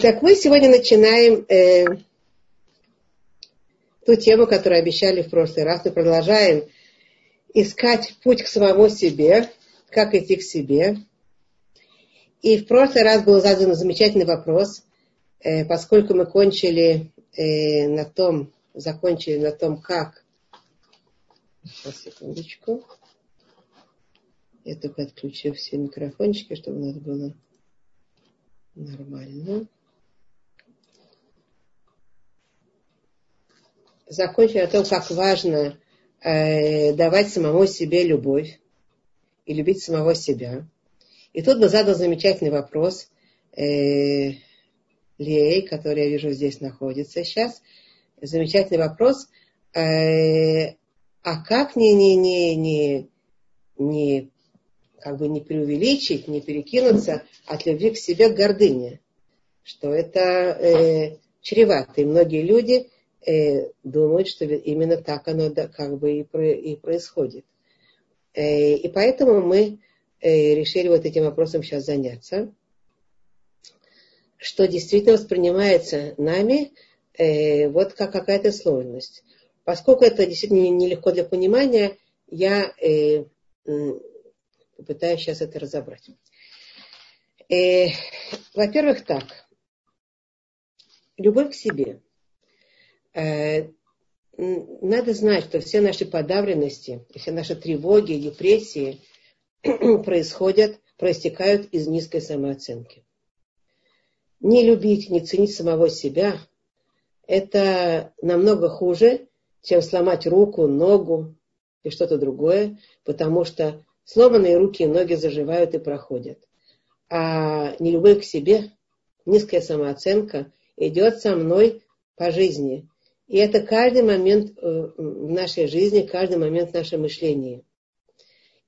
Так, мы сегодня начинаем э, ту тему, которую обещали в прошлый раз. Мы продолжаем искать путь к самому себе, как идти к себе. И в прошлый раз был задан замечательный вопрос, э, поскольку мы кончили э, на том, закончили на том, как. Сейчас, секундочку. Я только отключу все микрофончики, чтобы у нас было нормально. Закончили о том, как важно э, давать самому себе любовь и любить самого себя. И тут бы задал замечательный вопрос э, Лей, который я вижу здесь находится сейчас. Замечательный вопрос. Э, а как не, не, не, не, не как бы не преувеличить, не перекинуться от любви к себе к гордыне, что это э, чревато. И многие люди э, думают, что именно так оно да, как бы и, про, и происходит. Э, и поэтому мы э, решили вот этим вопросом сейчас заняться, что действительно воспринимается нами э, вот как какая-то сложность. Поскольку это действительно нелегко для понимания, я э, попытаюсь сейчас это разобрать. Э, во-первых, так. Любовь к себе – надо знать, что все наши подавленности, все наши тревоги, депрессии происходят, проистекают из низкой самооценки. Не любить, не ценить самого себя – это намного хуже, чем сломать руку, ногу и что-то другое, потому что сломанные руки и ноги заживают и проходят. А нелюбовь к себе, низкая самооценка идет со мной по жизни – и это каждый момент э, в нашей жизни, каждый момент в нашем мышлении.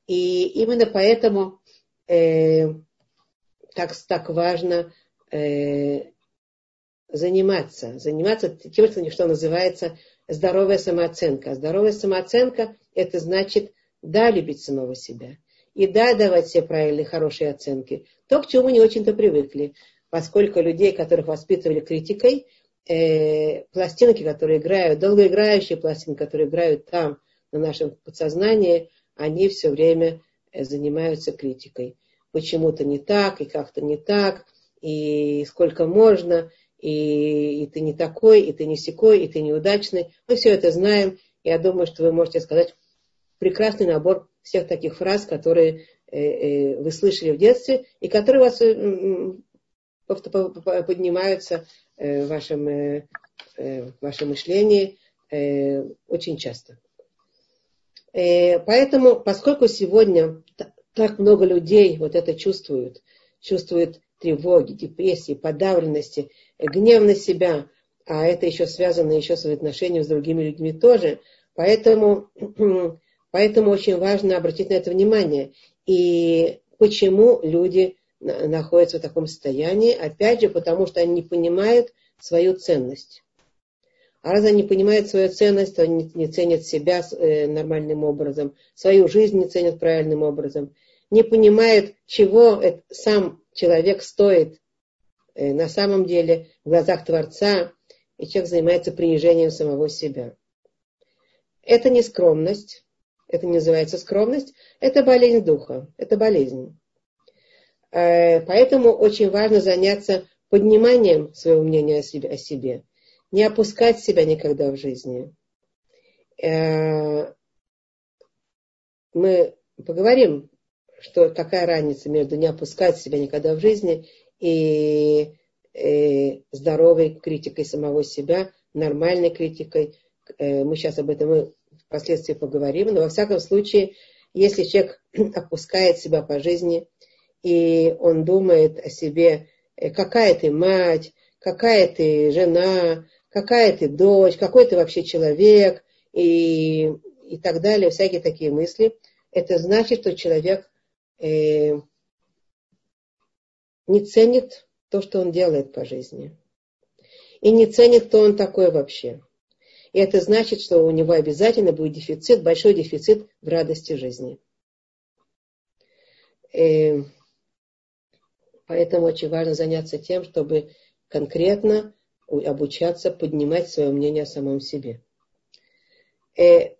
И именно поэтому э, так, так важно э, заниматься. Заниматься тем, что называется здоровая самооценка. Здоровая самооценка – это значит, да, любить самого себя. И да, давать себе правильные, хорошие оценки. То, к чему мы не очень-то привыкли. Поскольку людей, которых воспитывали критикой, э, пластинки, которые играют, долгоиграющие пластинки, которые играют там, на нашем подсознании, они все время э, занимаются критикой. Почему-то не так, и как-то не так, и сколько можно, и, и ты не такой, и ты не секой, и ты неудачный. Мы все это знаем. Я думаю, что вы можете сказать прекрасный набор всех таких фраз, которые э, э, вы слышали в детстве, и которые вас э, поднимаются в вашем, э, э, в вашем мышлении очень часто. Поэтому, поскольку сегодня так много людей вот это чувствуют, чувствуют тревоги, депрессии, подавленности, гнев на себя, а это еще связано еще с отношением с другими людьми тоже, поэтому, поэтому очень важно обратить на это внимание. И почему люди находятся в таком состоянии, опять же, потому что они не понимают свою ценность. А раз они не понимают свою ценность, то они не ценят себя э, нормальным образом, свою жизнь не ценят правильным образом, не понимают, чего сам человек стоит э, на самом деле в глазах Творца, и человек занимается принижением самого себя. Это не скромность, это не называется скромность, это болезнь духа, это болезнь. Э, поэтому очень важно заняться подниманием своего мнения о себе, о себе. Не опускать себя никогда в жизни. Э, мы поговорим, что какая разница между не опускать себя никогда в жизни и, и здоровой критикой самого себя, нормальной критикой. Э, мы сейчас об этом впоследствии поговорим. Но во всяком случае, если человек опускает себя по жизни, и он думает о себе, э, какая ты мать, какая ты жена, какая ты дочь, какой ты вообще человек и, и так далее, всякие такие мысли. Это значит, что человек э, не ценит то, что он делает по жизни. И не ценит, кто он такой вообще. И это значит, что у него обязательно будет дефицит, большой дефицит в радости жизни. Э, Поэтому очень важно заняться тем, чтобы конкретно обучаться поднимать свое мнение о самом себе. Э,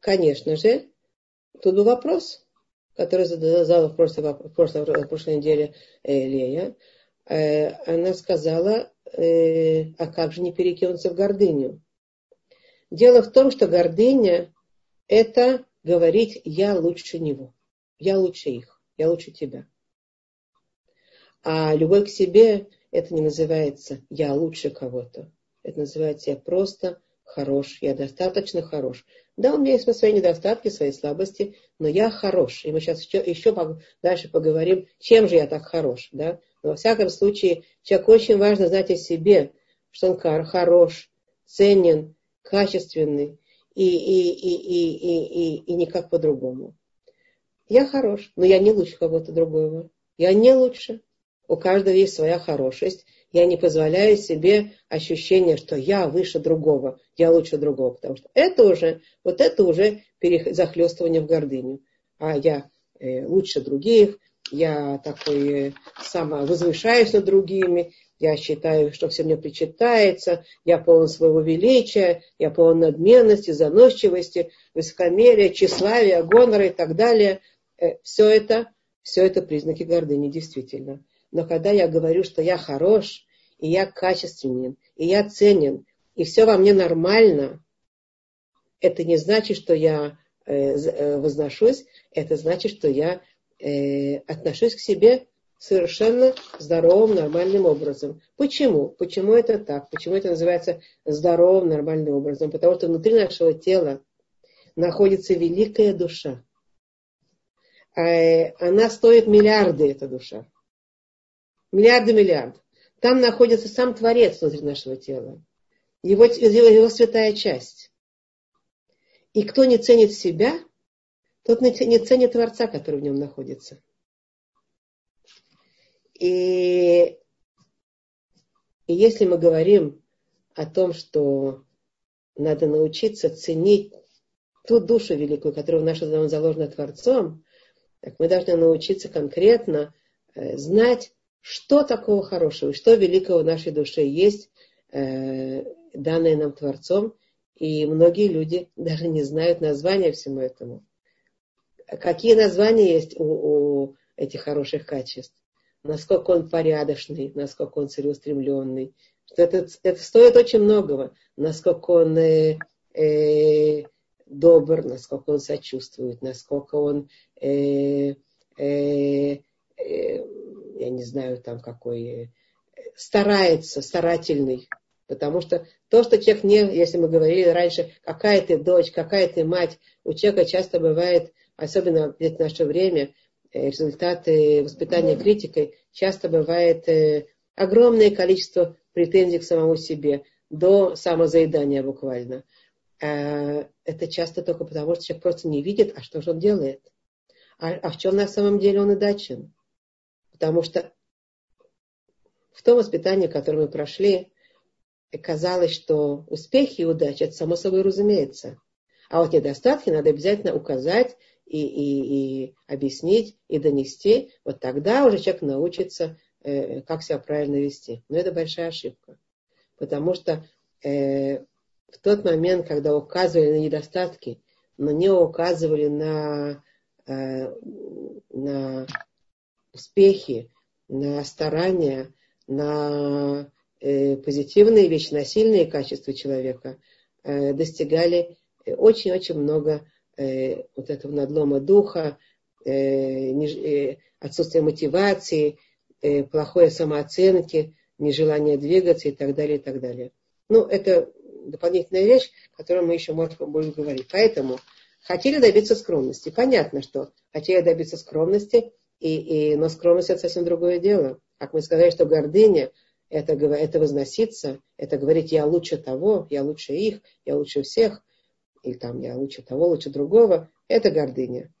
конечно же, тут был вопрос, который задала в прошлой, в прошлой, в прошлой неделе э, Лея. Э, она сказала, э, а как же не перекинуться в гордыню? Дело в том, что гордыня – это говорить «я лучше него», «я лучше их», «я лучше тебя». А любовь к себе – это не называется «я лучше кого-то». Это называется «я просто хорош, я достаточно хорош». Да, у меня есть свои недостатки, свои слабости, но я хорош. И мы сейчас еще, еще дальше поговорим, чем же я так хорош. Да? Но во всяком случае, человеку очень важно знать о себе, что он хорош, ценен, качественный и, и, и, и, и, и, и никак по-другому. Я хорош, но я не лучше кого-то другого. Я не лучше. У каждого есть своя хорошесть. Я не позволяю себе ощущение, что я выше другого, я лучше другого. Потому что это уже, вот это уже захлестывание в гордыню. А я э, лучше других, я такой э, самовозвышаюсь над другими, я считаю, что все мне причитается, я полон своего величия, я полон надменности, заносчивости, высокомерия, тщеславия, гонора и так далее. Э, все это, все это признаки гордыни, действительно. Но когда я говорю, что я хорош, и я качественен, и я ценен, и все во мне нормально, это не значит, что я э, э, возношусь, это значит, что я отношусь к себе совершенно здоровым, нормальным образом. Почему? Почему это так? Почему это называется здоровым, нормальным образом? Потому что внутри нашего тела находится великая душа. А, она стоит миллиарды, эта душа. Миллиарды, миллиарды. Там находится сам Творец внутри нашего тела. Его, его, его святая часть. И кто не ценит себя, тот не ценит Творца, который в нем находится. И, и если мы говорим о том, что надо научиться ценить ту душу великую, которая в нашем заложена Творцом, так мы должны научиться конкретно э, знать, что такого хорошего что великого в нашей душе есть, э, данное нам Творцом. И многие люди даже не знают названия всему этому. Какие названия есть у, у этих хороших качеств? насколько он порядочный, насколько он целеустремленный. Это, это стоит очень многого, насколько он э, э, добр, насколько он сочувствует, насколько он, э, э, э, я не знаю, там какой, э, старается, старательный. Потому что то, что человек не, если мы говорили раньше, какая ты дочь, какая ты мать, у человека часто бывает, особенно в наше время, Э, результаты воспитания критикой часто бывает э, огромное количество претензий к самому себе, до самозаедания буквально. Э, это часто только потому, что человек просто не видит, а что же он делает. А, а в чем на самом деле он и дачен. Потому что в том воспитании, которое мы прошли, казалось, что успехи и удача, это само собой разумеется. А вот недостатки надо обязательно указать и, и, и объяснить, и донести, вот тогда уже человек научится, э, как себя правильно вести. Но это большая ошибка. Потому что э, в тот момент, когда указывали на недостатки, но не указывали на, э, на успехи, на старания, на э, позитивные вещи, на сильные качества человека, э, достигали очень-очень много э, вот этого надлома духа, э, э, отсутствие мотивации, э, плохой самооценки, нежелание двигаться и так далее, и так далее. Ну, это дополнительная вещь, о которой мы еще можем будем говорить. Поэтому хотели добиться скромности. Понятно, что хотели добиться скромности, и, и, но скромность это совсем другое дело. Как мы сказали, что гордыня это, это возноситься, это говорить я лучше того, я лучше их, я лучше всех или там я лучше того, лучше другого, это гордыня.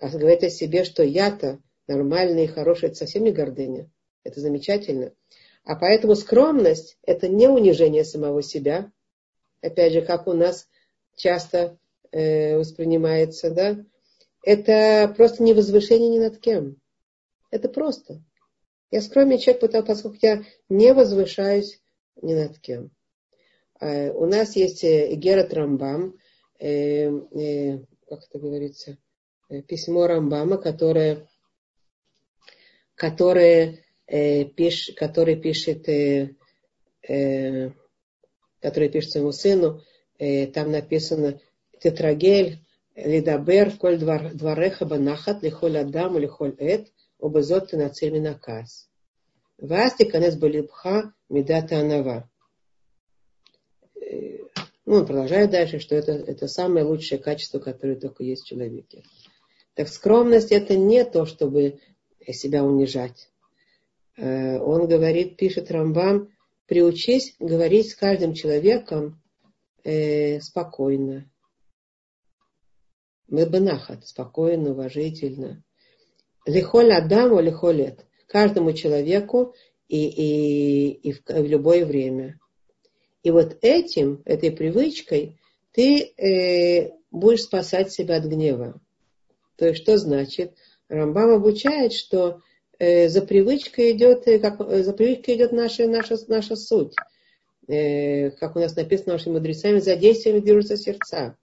А говорить о себе, что я-то нормальный и хороший, это совсем не гордыня. Это замечательно. А поэтому скромность – это не унижение самого себя. Опять же, как у нас часто э, воспринимается, да? Это просто не возвышение ни над кем. Это просто. Я скромный человек, потому, поскольку я не возвышаюсь ни над кем. Э, у нас есть э, Гера Рамбам, э, э, как это говорится, э, письмо Рамбама, которое, которое, э, пиш, который пишет, э, э, пишет своему сыну, э, там написано тетрагель, лидабер, коль двореха банахат, лихоль адам, лихоль эт, обезот ты на цель наказ. Вас ты конец балибха медата анава. Ну, он продолжает дальше, что это, это самое лучшее качество, которое только есть в человеке. Так скромность это не то, чтобы себя унижать. Э, он говорит, пишет Рамбам, приучись говорить с каждым человеком э, спокойно. Мебенахат, спокойно, уважительно. Лихоль Адаму, лихолет. Каждому человеку и, и, и в, в любое время. И вот этим, этой привычкой, ты э, будешь спасать себя от гнева. То есть, что значит? Рамбам обучает, что э, за привычкой идет, э, как, за привычкой идет наша, наша, наша суть. Э, как у нас написано нашими мудрецами, за действием движутся сердца.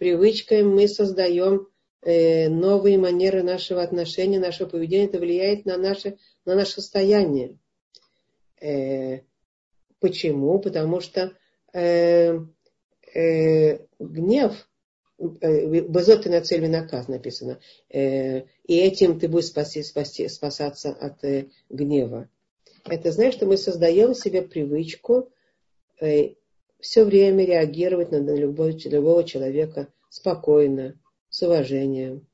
Привычкой мы создаем э, новые манеры нашего отношения, нашего поведения. Это влияет на наше, на наше состояние. Э, Почему? Потому что э, гнев, э, Базот ты на цель наказ написано. И этим ты будешь спаси, спаси, спасаться от гнева. Это значит, что мы создаем себе привычку все время реагировать на, на любого, любого человека спокойно, с уважением.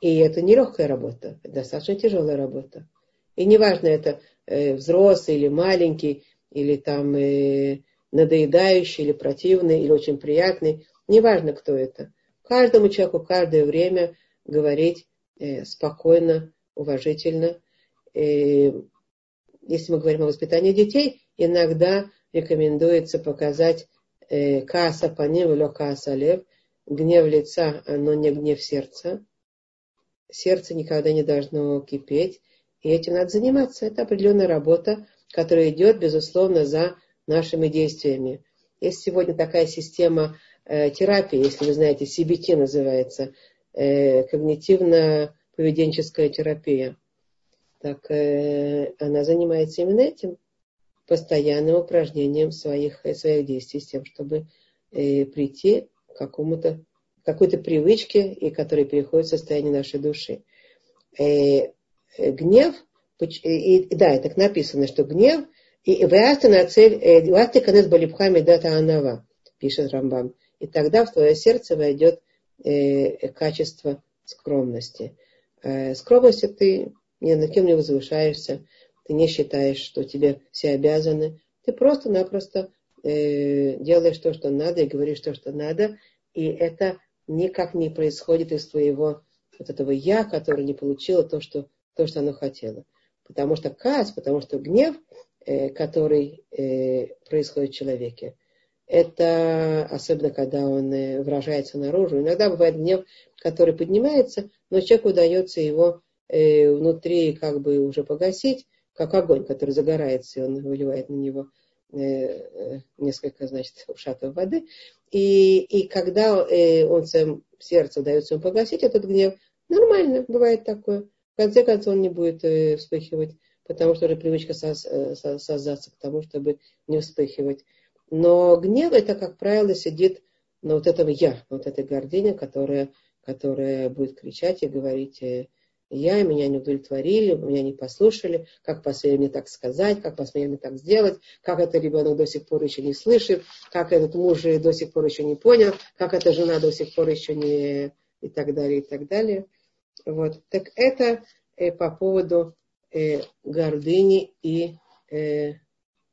И это не легкая работа, это достаточно тяжелая работа. И неважно, это э, взрослый или маленький, или там э, надоедающий, или противный, или очень приятный. Неважно, кто это. Каждому человеку каждое время говорить э, спокойно, уважительно. Э, если мы говорим о воспитании детей, иногда рекомендуется показать э, каса по ним или каса лев, гнев лица, но не гнев сердца. Сердце никогда не должно кипеть, и этим надо заниматься. Это определенная работа, которая идет, безусловно, за нашими действиями. Есть сегодня такая система э, терапии, если вы знаете, CBT называется, э, когнитивно-поведенческая терапия. Так э, она занимается именно этим, постоянным упражнением своих, э, своих действий, с тем, чтобы э, прийти к какому-то какой-то привычке, и которая переходит в состояние нашей души. Э, э, гнев и, и, да, так написано, что гнев, и на цель, э, вясты конец балибхами дата анава, пишет Рамбам. И тогда в твое сердце войдет э, качество скромности. Э, скромностью ты ни над кем не возвышаешься, ты не считаешь, что тебе все обязаны. Ты просто-напросто э, делаешь то, что надо, и говоришь то, что надо. И это никак не происходит из твоего вот этого я, которое не получило то, что, то, что оно хотело. Потому что каз, потому что гнев, э, который э, происходит в человеке, это особенно когда он э, выражается наружу. Иногда бывает гнев, который поднимается, но человеку удается его внутри как бы уже погасить, как огонь, который загорается, и он выливает на него несколько, значит, ушатов воды. И, и когда он своем сердце удается ему погасить этот гнев, нормально, бывает такое. В конце концов он не будет э, вспыхивать, потому что уже привычка э, создаться к тому, чтобы не вспыхивать. Но гнев это, как правило, сидит на вот этом я, вот этой гордыне, которая, которая будет кричать и говорить, я, меня не удовлетворили, меня не послушали, как посмели мне так сказать, как посмели мне так сделать, как это ребенок до сих пор еще не слышит, как этот муж до сих пор еще не понял, как эта жена до сих пор еще не... и так далее, и так далее. Вот. Так это э, по поводу э, гордыни и э,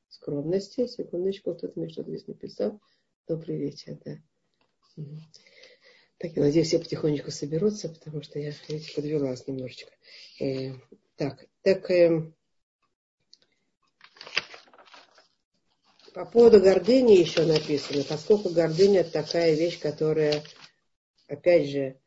скромности. Секундочку, кто-то мне что-то здесь написал. Добрый вечер, да. Так, я надеюсь, все потихонечку соберутся, потому что я, видите, подвелась немножечко. Э, так, так, э, по поводу гордыни еще написано, поскольку гордыня такая вещь, которая, опять же,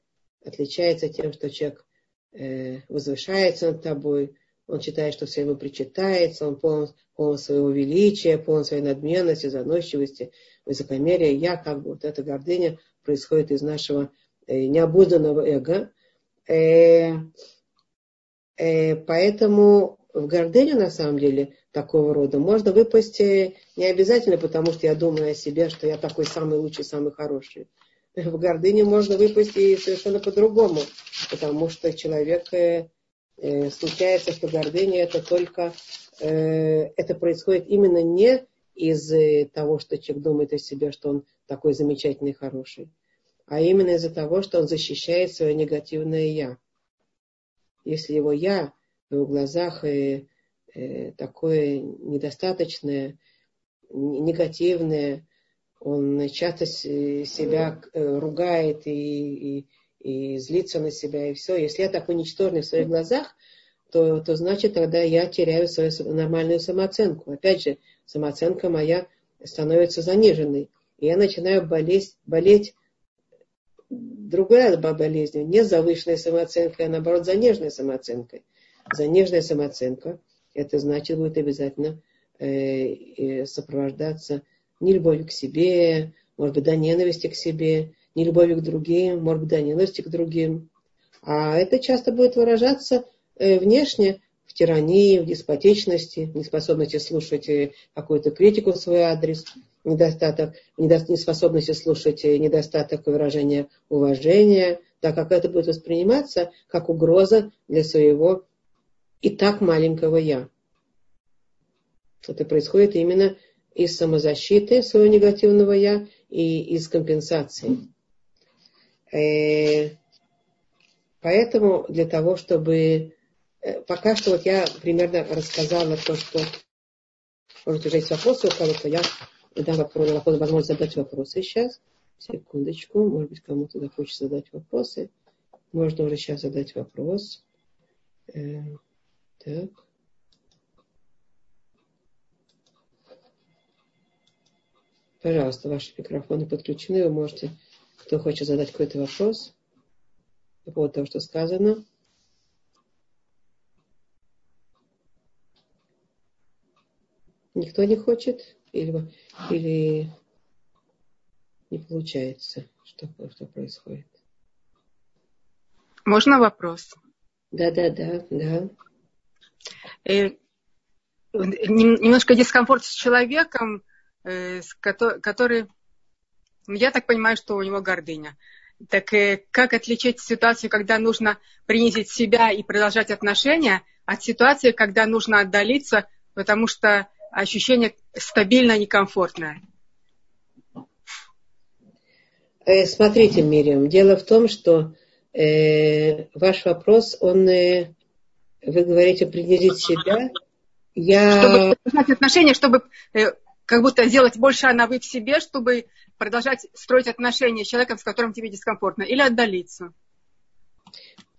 отличается тем, что человек э, возвышается над тобой, он считает, что все ему причитается, он полон, полон своего величия, полон своей надменности, заносчивости, высокомерия. Я, как бы, вот эта гордыня происходит из нашего э, необузданного эго. Э, э, поэтому в гордыню, на самом деле, такого рода можно выпасть не обязательно, потому что я думаю о себе, что я такой самый лучший, самый хороший. В гордыню можно выпасть и совершенно по-другому, потому что человек случается, что гордыня это только, это происходит именно не из того, что человек думает о себе, что он такой замечательный и хороший, а именно из-за того, что он защищает свое негативное «я». Если его «я» в его глазах э, такое недостаточное, негативное, он часто себя ругает и, и, и злиться на себя, и все. Если я такой ничтожный в своих глазах, то, то значит тогда я теряю свою нормальную самооценку. Опять же, самооценка моя становится заниженной. И я начинаю болеть, болеть другая болезнь, не завышенной самооценкой, а наоборот заниженной самооценкой. Заниженная самооценка, это значит будет обязательно э, сопровождаться не любовью к себе, может быть, до ненависти к себе, не любовью к другим, может быть, да, ненависти к другим. А это часто будет выражаться э, внешне в тирании, в деспотичности, в неспособности слушать э, какую-то критику в свой адрес, недостаток, неспособности слушать э, недостаток выражения уважения, так как это будет восприниматься как угроза для своего и так маленького «я». Это происходит именно из самозащиты своего негативного «я» и из компенсации. Э, поэтому для того, чтобы... Э, пока что вот я примерно рассказала то, что... Может, уже есть вопросы у кого-то, я дам вопрос, возможность задать вопросы сейчас. Секундочку, может быть, кому-то захочется задать вопросы. Можно уже сейчас задать вопрос. Э, так. Пожалуйста, ваши микрофоны подключены, вы можете кто хочет задать какой-то вопрос по поводу того, что сказано? Никто не хочет? Или, или не получается? Что, что происходит? Можно вопрос? Да, да, да, да. Э, немножко дискомфорт с человеком, э, который я так понимаю, что у него гордыня. Так э, как отличить ситуацию, когда нужно принизить себя и продолжать отношения, от ситуации, когда нужно отдалиться, потому что ощущение стабильно некомфортное? Э, смотрите, Мириам, дело в том, что э, ваш вопрос, он, э, вы говорите, принизить себя. Я... Чтобы продолжать отношения, чтобы э, как будто сделать больше она вы в себе, чтобы продолжать строить отношения с человеком, с которым тебе дискомфортно, или отдалиться?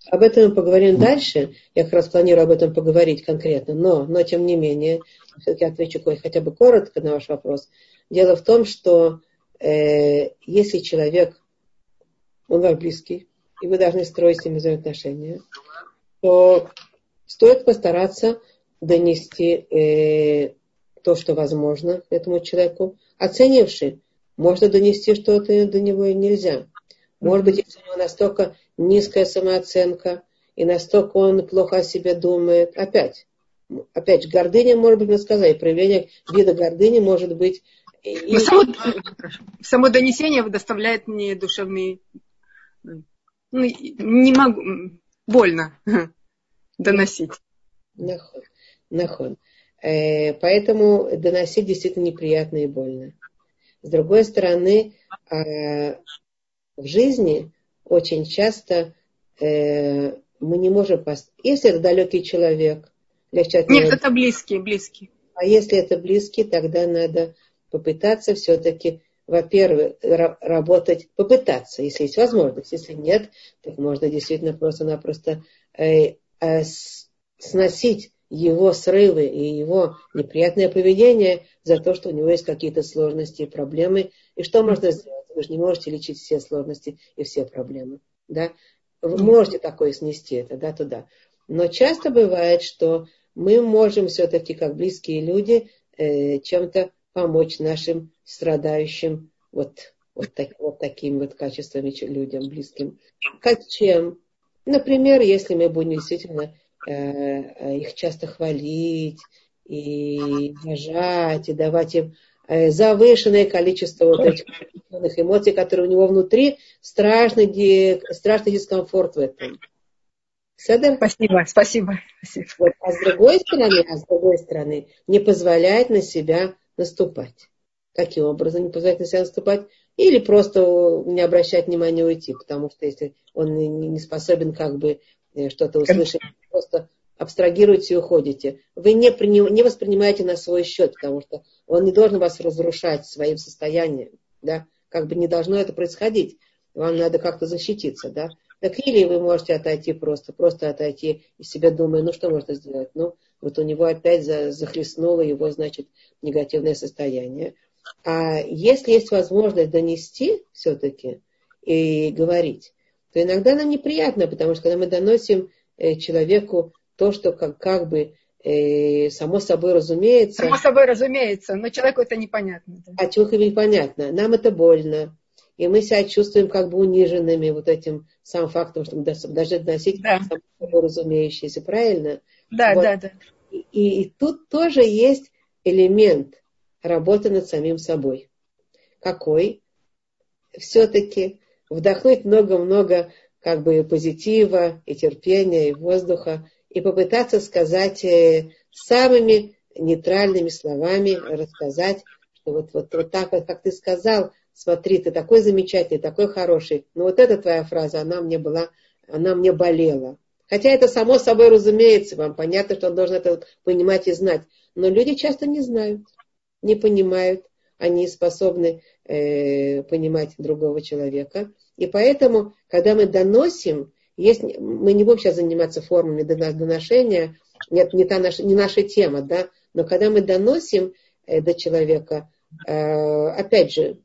Об этом мы поговорим дальше. Я как раз планирую об этом поговорить конкретно. Но, но тем не менее, все-таки отвечу хотя бы коротко на ваш вопрос. Дело в том, что э, если человек, он ваш близкий, и вы должны строить с ним взаимоотношения, то стоит постараться донести э, то, что возможно этому человеку, оценивший, можно донести что-то до него и нельзя. Может быть, если у него настолько низкая самооценка, и настолько он плохо о себе думает. Опять, опять же, гордыня может быть, мы сказали, проявление вида гордыни может быть... И... Само, само донесение доставляет мне душевный... Ну, не могу... Больно доносить. Нахон. Нахон. Э, поэтому доносить действительно неприятно и больно. С другой стороны, э, в жизни очень часто э, мы не можем... Если это далекий человек, легче Нет, это близкий, близкий. А если это близкий, тогда надо попытаться все-таки, во-первых, работать, попытаться, если есть возможность. Если нет, так можно действительно просто-напросто э, э, сносить его срывы и его неприятное поведение за то, что у него есть какие-то сложности и проблемы. И что можно сделать? Вы же не можете лечить все сложности и все проблемы. Да? Вы можете такое снести это, да, туда. Но часто бывает, что мы можем все-таки, как близкие люди, э, чем-то помочь нашим страдающим вот, вот, так, вот таким вот качествами людям близким. Как чем? Например, если мы будем действительно э, их часто хвалить и уважать, и давать им э, завышенное количество вот этих эмоций, которые у него внутри, страшный, страшный дискомфорт в этом. Седер? Спасибо, спасибо. спасибо. Вот, а с другой стороны, а с другой стороны, не позволяет на себя наступать. Каким образом не позволяет на себя наступать? Или просто не обращать внимания уйти, потому что если он не способен как бы э, что-то услышать, просто абстрагируете и уходите. Вы не, приним, не воспринимаете на свой счет, потому что он не должен вас разрушать своим состоянием. Да? Как бы не должно это происходить. Вам надо как-то защититься. Да? Так или вы можете отойти просто, просто отойти и себя думая, ну что можно сделать? Ну, вот у него опять захлестнуло его, значит, негативное состояние. А если есть возможность донести все-таки и говорить, то иногда нам неприятно, потому что когда мы доносим э, человеку то, что как, как бы э, само собой разумеется. Само собой разумеется, но человеку это непонятно. Да? А человеку непонятно. Нам это больно. И мы себя чувствуем как бы униженными вот этим самым фактом, что мы даже доносить да. само разумеющееся. Правильно? Да, вот. да, да. И, и тут тоже есть элемент работы над самим собой. Какой? Все-таки вдохнуть много-много как бы позитива и терпения, и воздуха, и попытаться сказать э, самыми нейтральными словами, рассказать, что вот, вот, вот так вот, как ты сказал, смотри, ты такой замечательный, такой хороший, но вот эта твоя фраза, она мне была, она мне болела. Хотя это само собой разумеется, вам понятно, что он должен это понимать и знать. Но люди часто не знают, не понимают, они способны э, понимать другого человека. И поэтому, когда мы доносим, есть, мы не будем сейчас заниматься формами доношения, нет, не, та наша, не наша тема, да, но когда мы доносим э, до человека, э, опять же,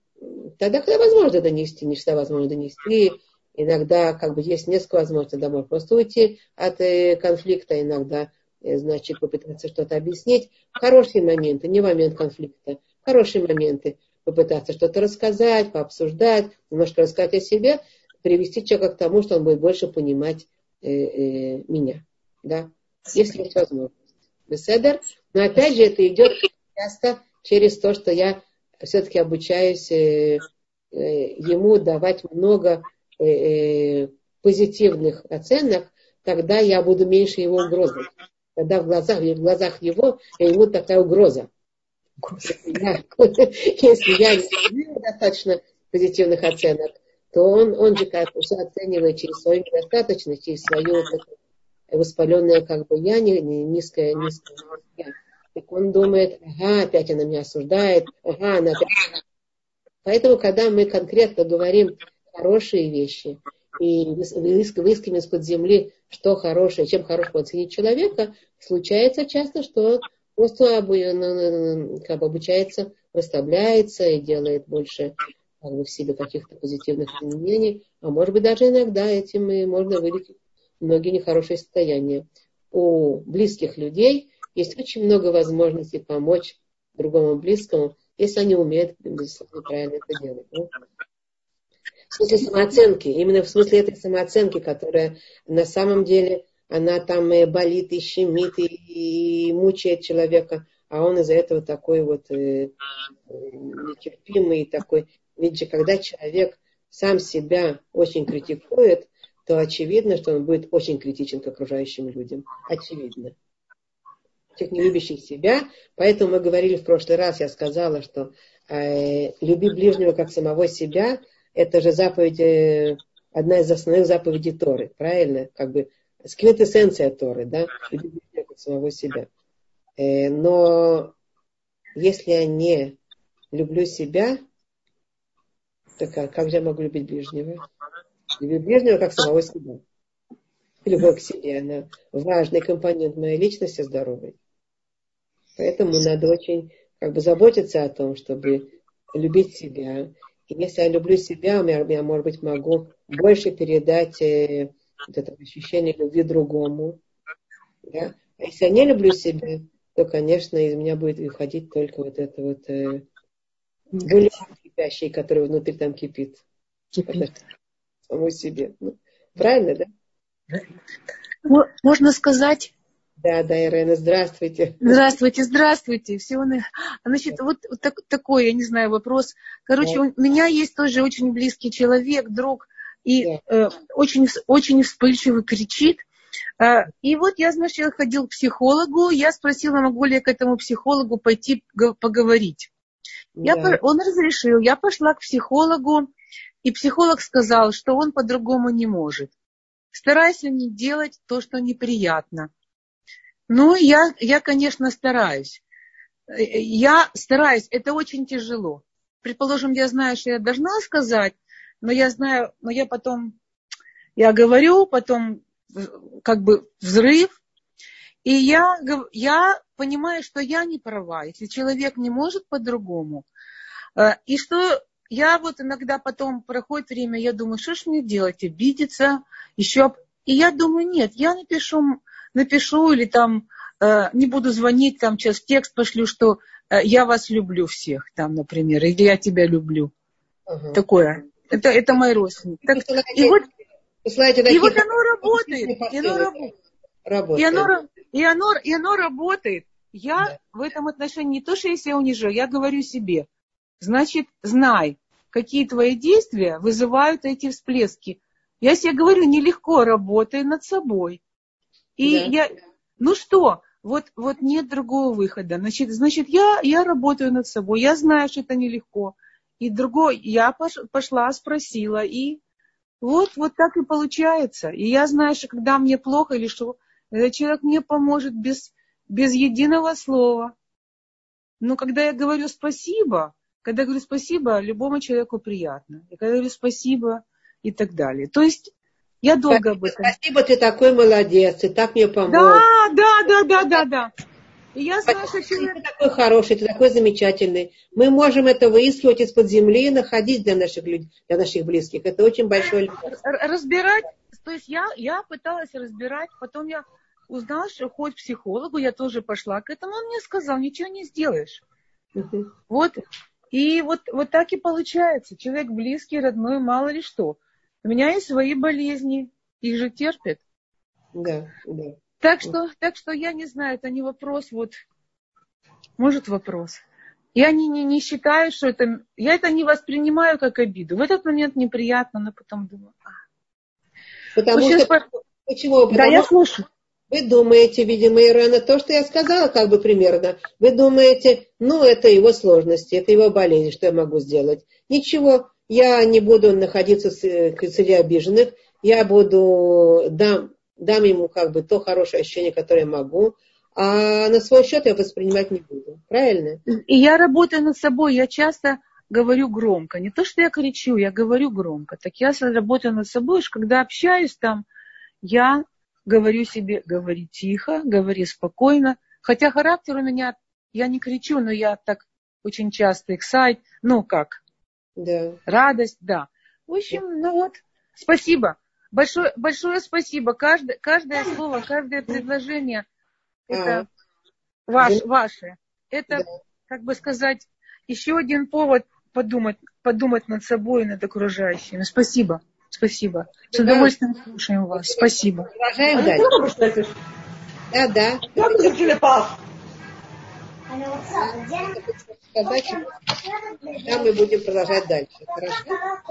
тогда, когда возможно донести, не всегда возможно донести, Иногда как бы есть несколько возможностей домой просто уйти от э, конфликта, иногда э, значит попытаться что-то объяснить. Хорошие моменты, не момент конфликта, хорошие моменты попытаться что-то рассказать, пообсуждать, немножко рассказать о себе, привести человека к тому, что он будет больше понимать э, э, меня. Да? Если есть возможность. Беседер. Но опять же это идет часто через то, что я все-таки обучаюсь э, э, ему давать много Э, позитивных оценок, тогда я буду меньше его угрозы. Тогда в глазах, в глазах его ему такая угроза. Если я не имею достаточно позитивных оценок, то он, он же как все оценивает через свою недостаточность, через свое воспаленное как бы я, низкое, низкое. Так он думает, ага, опять она меня осуждает, ага, она опять... Поэтому, когда мы конкретно говорим хорошие вещи и выискиваем из-под земли, что хорошее, чем хорошего оценить человека, случается часто, что просто как бы обучается, расслабляется и делает больше как бы, в себе каких-то позитивных изменений, а может быть даже иногда этим и можно вылечить многие нехорошие состояния. У близких людей есть очень много возможностей помочь другому близкому, если они умеют, безусловно, правильно это делать. В смысле самооценки, именно в смысле этой самооценки, которая на самом деле, она там болит и щемит и, и мучает человека, а он из-за этого такой вот э, нетерпимый, такой. Ведь же, когда человек сам себя очень критикует, то очевидно, что он будет очень критичен к окружающим людям. Очевидно. Человек, не любящий себя. Поэтому мы говорили в прошлый раз, я сказала, что э, люби ближнего как самого себя – это же заповедь, э, одна из основных заповедей Торы, правильно? Как бы квинтэссенция Торы, да? Любить самого себя. Э, но если я не люблю себя, то как, как же я могу любить ближнего? Люблю ближнего как самого себя. Любовь к себе, она важный компонент моей личности здоровой. Поэтому надо очень как бы заботиться о том, чтобы любить себя и если я люблю себя, я, я может быть, могу больше передать э, вот это ощущение любви другому. Да? А если я не люблю себя, то, конечно, из меня будет выходить только вот это вот э, более кипящий, который внутри там кипит. Кипит. Самому себе. Ну, правильно, да? Можно сказать, да, да, Ирена, здравствуйте. Здравствуйте, здравствуйте. Всего на... Значит, вот так, такой, я не знаю, вопрос. Короче, да. у меня есть тоже очень близкий человек, друг, и да. э, очень, очень вспыльчивый, кричит. Э, и вот я, значит, я ходил к психологу, я спросила, могу ли я к этому психологу пойти поговорить. Да. Я, он разрешил, я пошла к психологу, и психолог сказал, что он по-другому не может. Старайся не делать то, что неприятно. Ну, я, я, конечно, стараюсь. Я стараюсь, это очень тяжело. Предположим, я знаю, что я должна сказать, но я знаю, но я потом, я говорю, потом как бы взрыв, и я, я понимаю, что я не права, если человек не может по-другому. Э, и что я вот иногда потом проходит время, я думаю, что ж мне делать, обидеться, еще. И я думаю, нет, я напишу напишу или там э, не буду звонить, там сейчас текст пошлю, что э, я вас люблю всех, там, например, или я тебя люблю. Угу. Такое. Это, это мои родственники. Так, и вот, и вот оно работает. И оно, работает. И оно, и оно, и оно работает. Я да. в этом отношении не то, что я унижаю, я говорю себе, значит, знай, какие твои действия вызывают эти всплески. Я себе говорю, нелегко, работай над собой. И да. я, ну что, вот, вот нет другого выхода. Значит, значит я, я работаю над собой, я знаю, что это нелегко. И другой, я пошла, спросила, и вот, вот так и получается. И я знаю, что когда мне плохо или что, этот человек мне поможет без, без единого слова. Но когда я говорю спасибо, когда я говорю спасибо, любому человеку приятно. И когда я говорю спасибо и так далее. То есть я долго об этом. Спасибо, ты такой молодец, ты так мне помог. Да, да, да, да, да, да. И я знаю, что человек... Ты такой хороший, ты такой замечательный. Мы можем это выискивать из-под земли и находить для наших, людей, для наших близких. Это очень большой. Разбирать, то есть я, я пыталась разбирать, потом я узнала, что хоть психологу, я тоже пошла к этому, он мне сказал, ничего не сделаешь. Угу. Вот, и вот, вот так и получается. Человек близкий, родной, мало ли что. У меня есть свои болезни, их же терпят. Да, да. Так что, так что я не знаю, это не вопрос, вот, может вопрос. Я не, не, не считаю, что это, я это не воспринимаю как обиду. В этот момент неприятно, но потом думаю, а. Потому что, по... почему? Потому да, я слушаю. Вы думаете, видимо, Ирена, то, что я сказала, как бы примерно, вы думаете, ну, это его сложности, это его болезнь, что я могу сделать. Ничего, я не буду находиться среди обиженных, я буду, дам, дам ему как бы то хорошее ощущение, которое я могу, а на свой счет я воспринимать не буду. Правильно? И я работаю над собой, я часто говорю громко. Не то, что я кричу, я говорю громко. Так я работаю над собой, что когда общаюсь там, я говорю себе, говори тихо, говори спокойно. Хотя характер у меня, я не кричу, но я так очень часто excite, ну как, да. радость, да. В общем, ну вот, спасибо. Большое, большое спасибо. Каждое, каждое слово, каждое предложение, это а, ваш, да. ваше. Это, да. как бы сказать, еще один повод подумать, подумать над собой и над окружающими. Спасибо. Спасибо. С удовольствием слушаем вас. Спасибо. Продолжаем дальше. Да, да. Там мы будем продолжать дальше. Хорошо?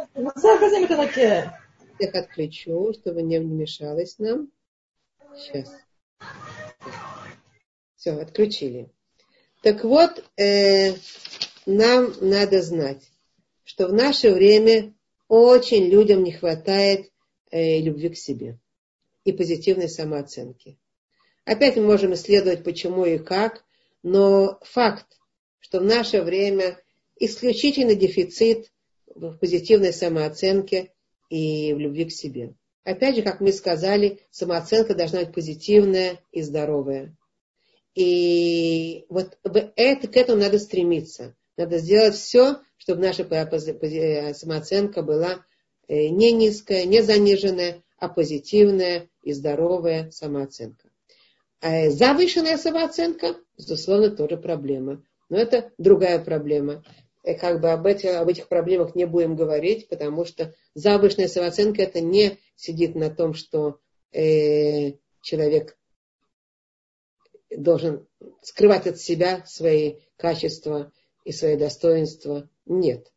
Всех отключу, чтобы не мешалось нам. Сейчас. Все, отключили. Так вот, э, нам надо знать, что в наше время очень людям не хватает э, любви к себе и позитивной самооценки. Опять мы можем исследовать, почему и как, но факт, что в наше время исключительно дефицит в позитивной самооценке и в любви к себе. Опять же, как мы сказали, самооценка должна быть позитивная и здоровая. И вот это, к этому надо стремиться. Надо сделать все, чтобы наша самооценка была э, не низкая, не заниженная, а позитивная и здоровая самооценка. А завышенная самооценка, безусловно, тоже проблема. Но это другая проблема. И как бы об этих, об этих проблемах не будем говорить, потому что завышенная самооценка это не сидит на том, что э, человек должен скрывать от себя свои качества и свои достоинства. Нет.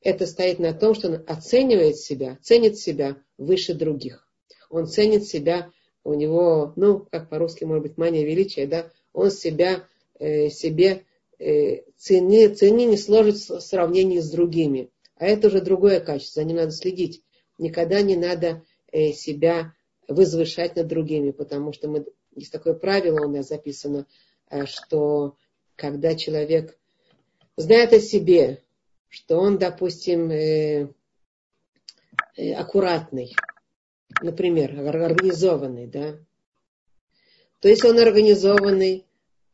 Это стоит на том, что он оценивает себя, ценит себя выше других. Он ценит себя, у него, ну, как по-русски, может быть, мания величия, да, он себя, э, себе э, цени, цени не сложит в сравнении с другими. А это уже другое качество, за ним надо следить. Никогда не надо э, себя возвышать над другими, потому что мы, есть такое правило у нас записано, э, что когда человек знает о себе, что он, допустим, аккуратный, например, организованный, да, то если он организованный,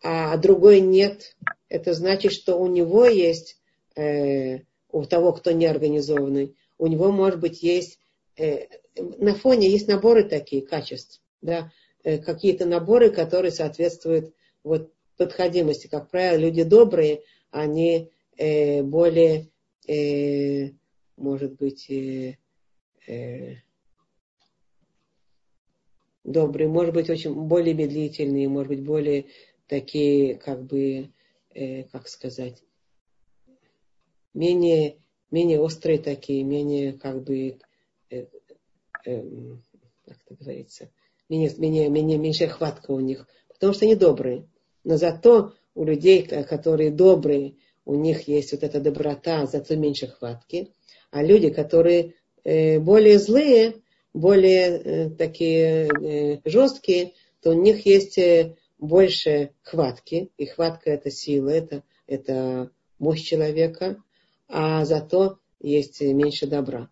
а другой нет, это значит, что у него есть, э, у того, кто не организованный, у него, может быть, есть, э, на фоне есть наборы такие качеств, да, э, какие-то наборы, которые соответствуют вот подходимости. Как правило, люди добрые, они э, более, э, может быть, э, э, добрые, может быть, очень более медлительные, может быть, более такие, как бы, э, как сказать, менее, менее острые такие, менее, как бы, э, э, как это говорится, менее, менее, менее, меньшая хватка у них, потому что они добрые. Но зато у людей, которые добрые, у них есть вот эта доброта, зато меньше хватки. А люди, которые э, более злые, более э, такие э, жесткие, то у них есть больше хватки. И хватка это сила, это, это мощь человека, а зато есть меньше добра.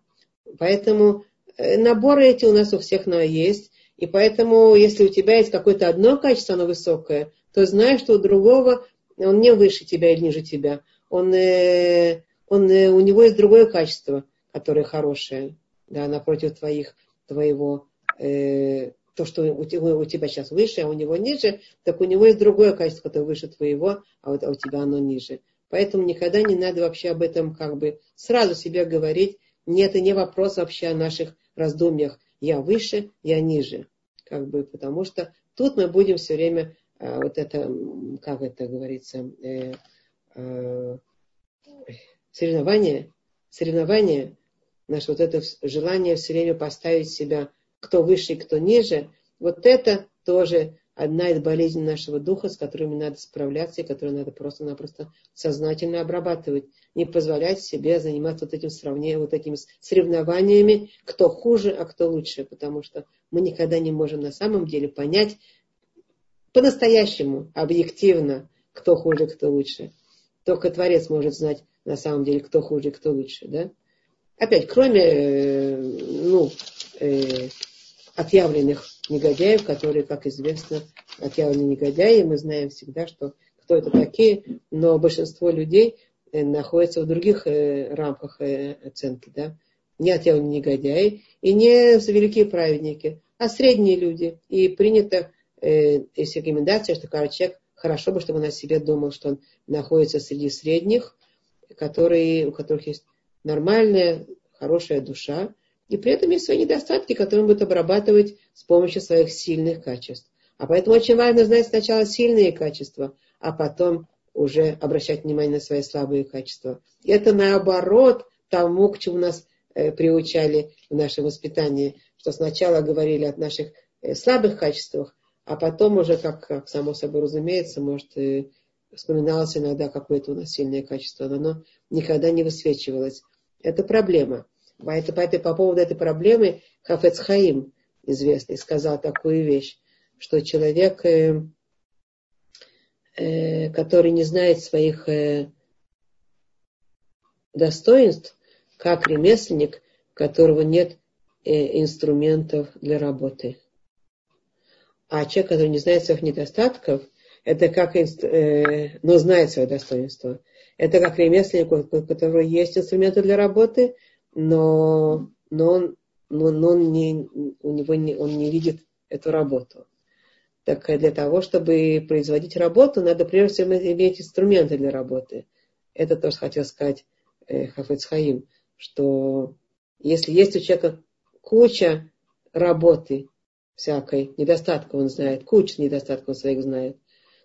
Поэтому наборы эти у нас у всех есть. И поэтому, если у тебя есть какое-то одно качество, оно высокое, то знаешь, что у другого он не выше тебя или ниже тебя. Он, э, он, э, у него есть другое качество, которое хорошее, да, напротив твоих, твоего, э, то, что у тебя, сейчас выше, а у него ниже, так у него есть другое качество, которое выше твоего, а, вот, а у тебя оно ниже. Поэтому никогда не надо вообще об этом как бы сразу себе говорить. Нет, это не вопрос вообще о наших раздумьях. Я выше, я ниже. Как бы, потому что тут мы будем все время а, вот это, как это говорится, э, э, соревнование, соревнование, наше вот это желание все время поставить себя, кто выше и кто ниже, вот это тоже одна из болезней нашего духа, с которыми надо справляться и которые надо просто-напросто сознательно обрабатывать. Не позволять себе заниматься вот этим сравнением, вот этими соревнованиями, кто хуже, а кто лучше, потому что мы никогда не можем на самом деле понять, по-настоящему, объективно, кто хуже, кто лучше. Только Творец может знать на самом деле, кто хуже, кто лучше. Да? Опять, кроме э, ну, э, отъявленных негодяев, которые, как известно, отъявленные негодяи, мы знаем всегда, что кто это такие, но большинство людей э, находятся в других э, рамках э, оценки. Да? Не отъявленные негодяи и не великие праведники, а средние люди. И принято есть рекомендация, что каждый человек хорошо бы, чтобы он о себе думал, что он находится среди средних, которые, у которых есть нормальная, хорошая душа, и при этом есть свои недостатки, которые он будет обрабатывать с помощью своих сильных качеств. А поэтому очень важно знать сначала сильные качества, а потом уже обращать внимание на свои слабые качества. И это наоборот тому, к чему нас э, приучали в нашем воспитании, что сначала говорили о наших э, слабых качествах, а потом уже, как, как само собой разумеется, может, и вспоминалось иногда какое-то у нас сильное качество, но оно никогда не высвечивалось. Это проблема. Поэтому, по, по поводу этой проблемы Хафец Хаим, известный, сказал такую вещь, что человек, э, э, который не знает своих э, достоинств, как ремесленник, у которого нет э, инструментов для работы. А человек, который не знает своих недостатков, это как, э, но знает свое достоинство. Это как ремесленник, у которого есть инструменты для работы, но, но, он, но, но он, не, у него не, он не видит эту работу. Так для того, чтобы производить работу, надо прежде всего иметь инструменты для работы. Это тоже хотел сказать э, Хафец что если есть у человека куча работы всякой, недостатков он знает, куча недостатков своих знает,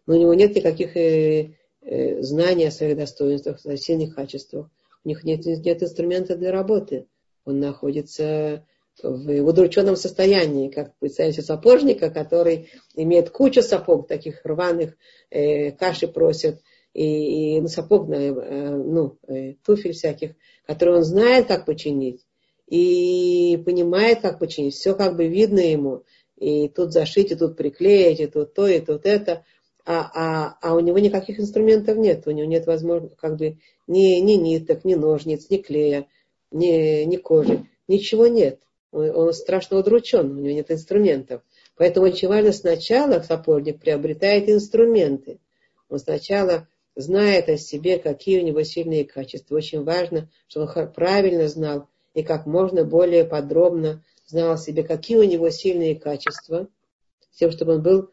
но у него нет никаких э, э, знаний о своих достоинствах, о сильных качествах, у них нет, нет инструмента для работы. Он находится в удрученном состоянии, как представитель сапожника, который имеет кучу сапог, таких рваных, э, каши просит, и, и ну, сапог, э, ну, э, туфель всяких, которые он знает, как починить, и понимает, как починить. Все как бы видно ему, и тут зашить, и тут приклеить, и тут то, и тут это, а, а, а у него никаких инструментов нет, у него нет возможности, как бы, ни, ни ниток, ни ножниц, ни клея, ни, ни кожи, ничего нет он страшно удручен, у него нет инструментов. Поэтому очень важно сначала сапожник приобретает инструменты. Он сначала знает о себе, какие у него сильные качества. Очень важно, чтобы он правильно знал и как можно более подробно знал о себе, какие у него сильные качества, с тем, чтобы он был